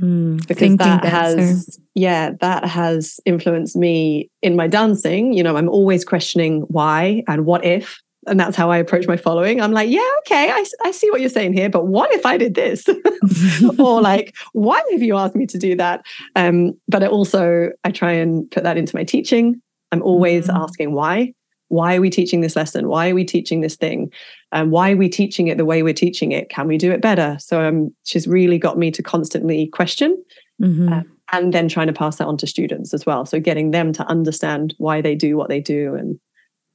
Mm, because that dancer. has yeah that has influenced me in my dancing. You know i'm always questioning why and what if and that's how i approach my following. I'm like yeah okay i, I see what you're saying here but what if i did this? *laughs* *laughs* Or like why have you asked me to do that? Um, but I also i try and put that into my teaching. I'm always mm-hmm. asking why why are we teaching this lesson? Why are we teaching this thing? Um, why are we teaching it the way we're teaching it? Can we do it better? So um, she's really got me to constantly question mm-hmm. uh, and then trying to pass that on to students as well. So getting them to understand why they do what they do. And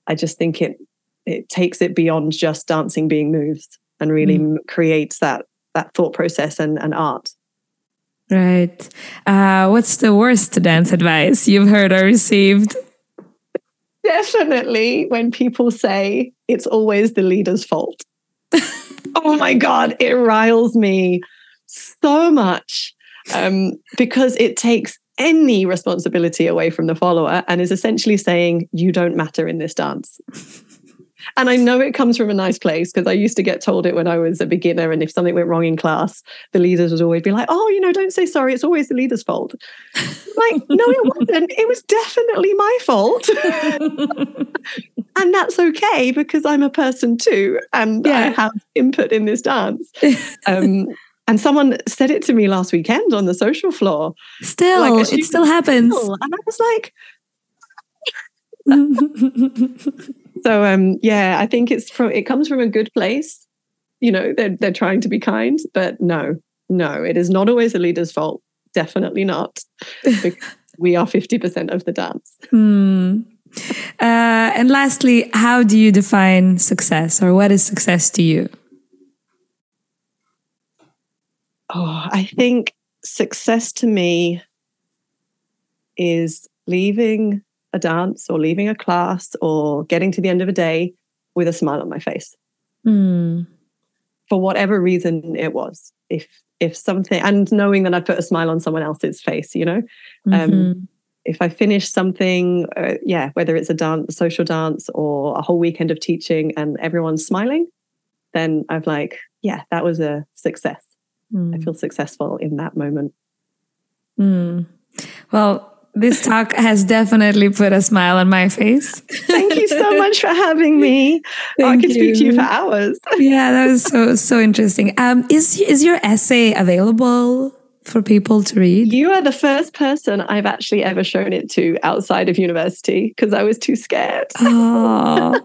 i just think it it takes it beyond just dancing being moves and really mm. creates that that thought process and, and art. Right. Uh, what's the worst dance advice you've heard or received definitely when people say it's always the leader's fault. *laughs* oh my God, it riles me so much um, because it takes any responsibility away from the follower and is essentially saying, You don't matter in this dance. And I know it comes from a nice place because I used to get told it when I was a beginner. And if something went wrong in class, the leaders would always be like, oh, you know, don't say sorry. It's always the leader's fault. *laughs* like, no, it wasn't. It was definitely my fault. *laughs* and that's okay because I'm a person too. And yeah. I have input in this dance. *laughs* Um, and someone said it to me last weekend on the social floor. Still, like it still happens. And I was like, so um, yeah, I think it's from it comes from a good place. You know, they're they're trying to be kind, but no, no, it is not always the leader's fault. Definitely not. *laughs* we are fifty percent of the dance. Hmm. Uh, and lastly, how do you define success, or what is success to you? Oh, I think success to me is leaving a dance or leaving a class or getting to the end of a day with a smile on my face. Mm. For whatever reason it was. If if something and knowing that I put a smile on someone else's face, you know, um, Mm-hmm. um, if I finish something, uh, yeah, whether it's a dance, a social dance, or a whole weekend of teaching, and everyone's smiling, then I'm like, yeah, that was a success. Mm. I feel successful in that moment. Mm. Well, this talk has definitely put a smile on my face. Thank you so much for having me. Oh, *laughs* I could speak to you for hours. *laughs* yeah, that was so so interesting. Um, is is your essay available for people to read? You are the first person I've actually ever shown it to outside of university because I was too scared. *laughs* Oh,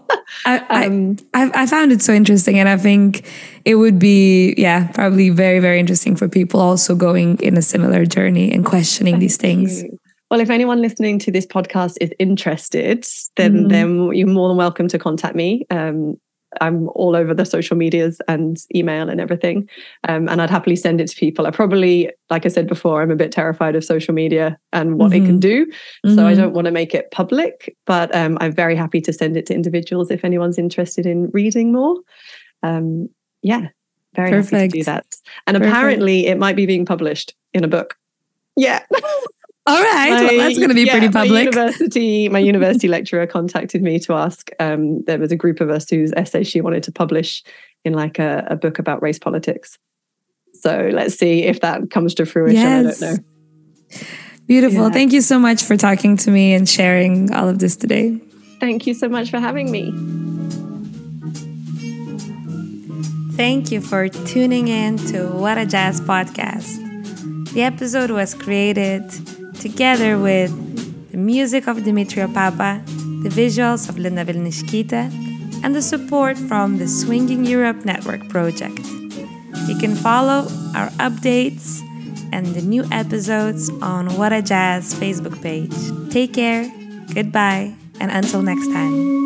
I, I, Um, I I found it so interesting, and I think it would be yeah probably very very interesting for people also going in a similar journey and questioning these things. you. Well, if anyone listening to this podcast is interested, then Mhm. then you're more than welcome to contact me. Um, I'm all over the social medias and email and everything, um, and I'd happily send it to people. I probably, like I said before, I'm a bit terrified of social media and what it can do, so I Mhm. don't want to make it public. But um, I'm very happy to send it to individuals if anyone's interested in reading more. Um, yeah, very happy to do Perfect. that. And Perfect. apparently, it might be being published in a book. Yeah. *laughs* All right, well, that's going to be yeah, pretty My public. university, my university lecturer contacted me to ask. Um, there was a group of us whose essay she wanted to publish in like a, a book about race politics. So let's see if that comes to fruition. I Yes. don't know. Beautiful. Yeah. Thank you so much for talking to me and sharing all of this today. Thank you so much for having me. Thank you for tuning in to What a Jazz podcast. The episode was created together with the music of Dimitri Papa, the visuals of Linda Vilniškytė, and the support from the Swinging Europe Network project. You can follow our updates and the new episodes on What a Jazz Facebook page. Take care, goodbye, and until next time.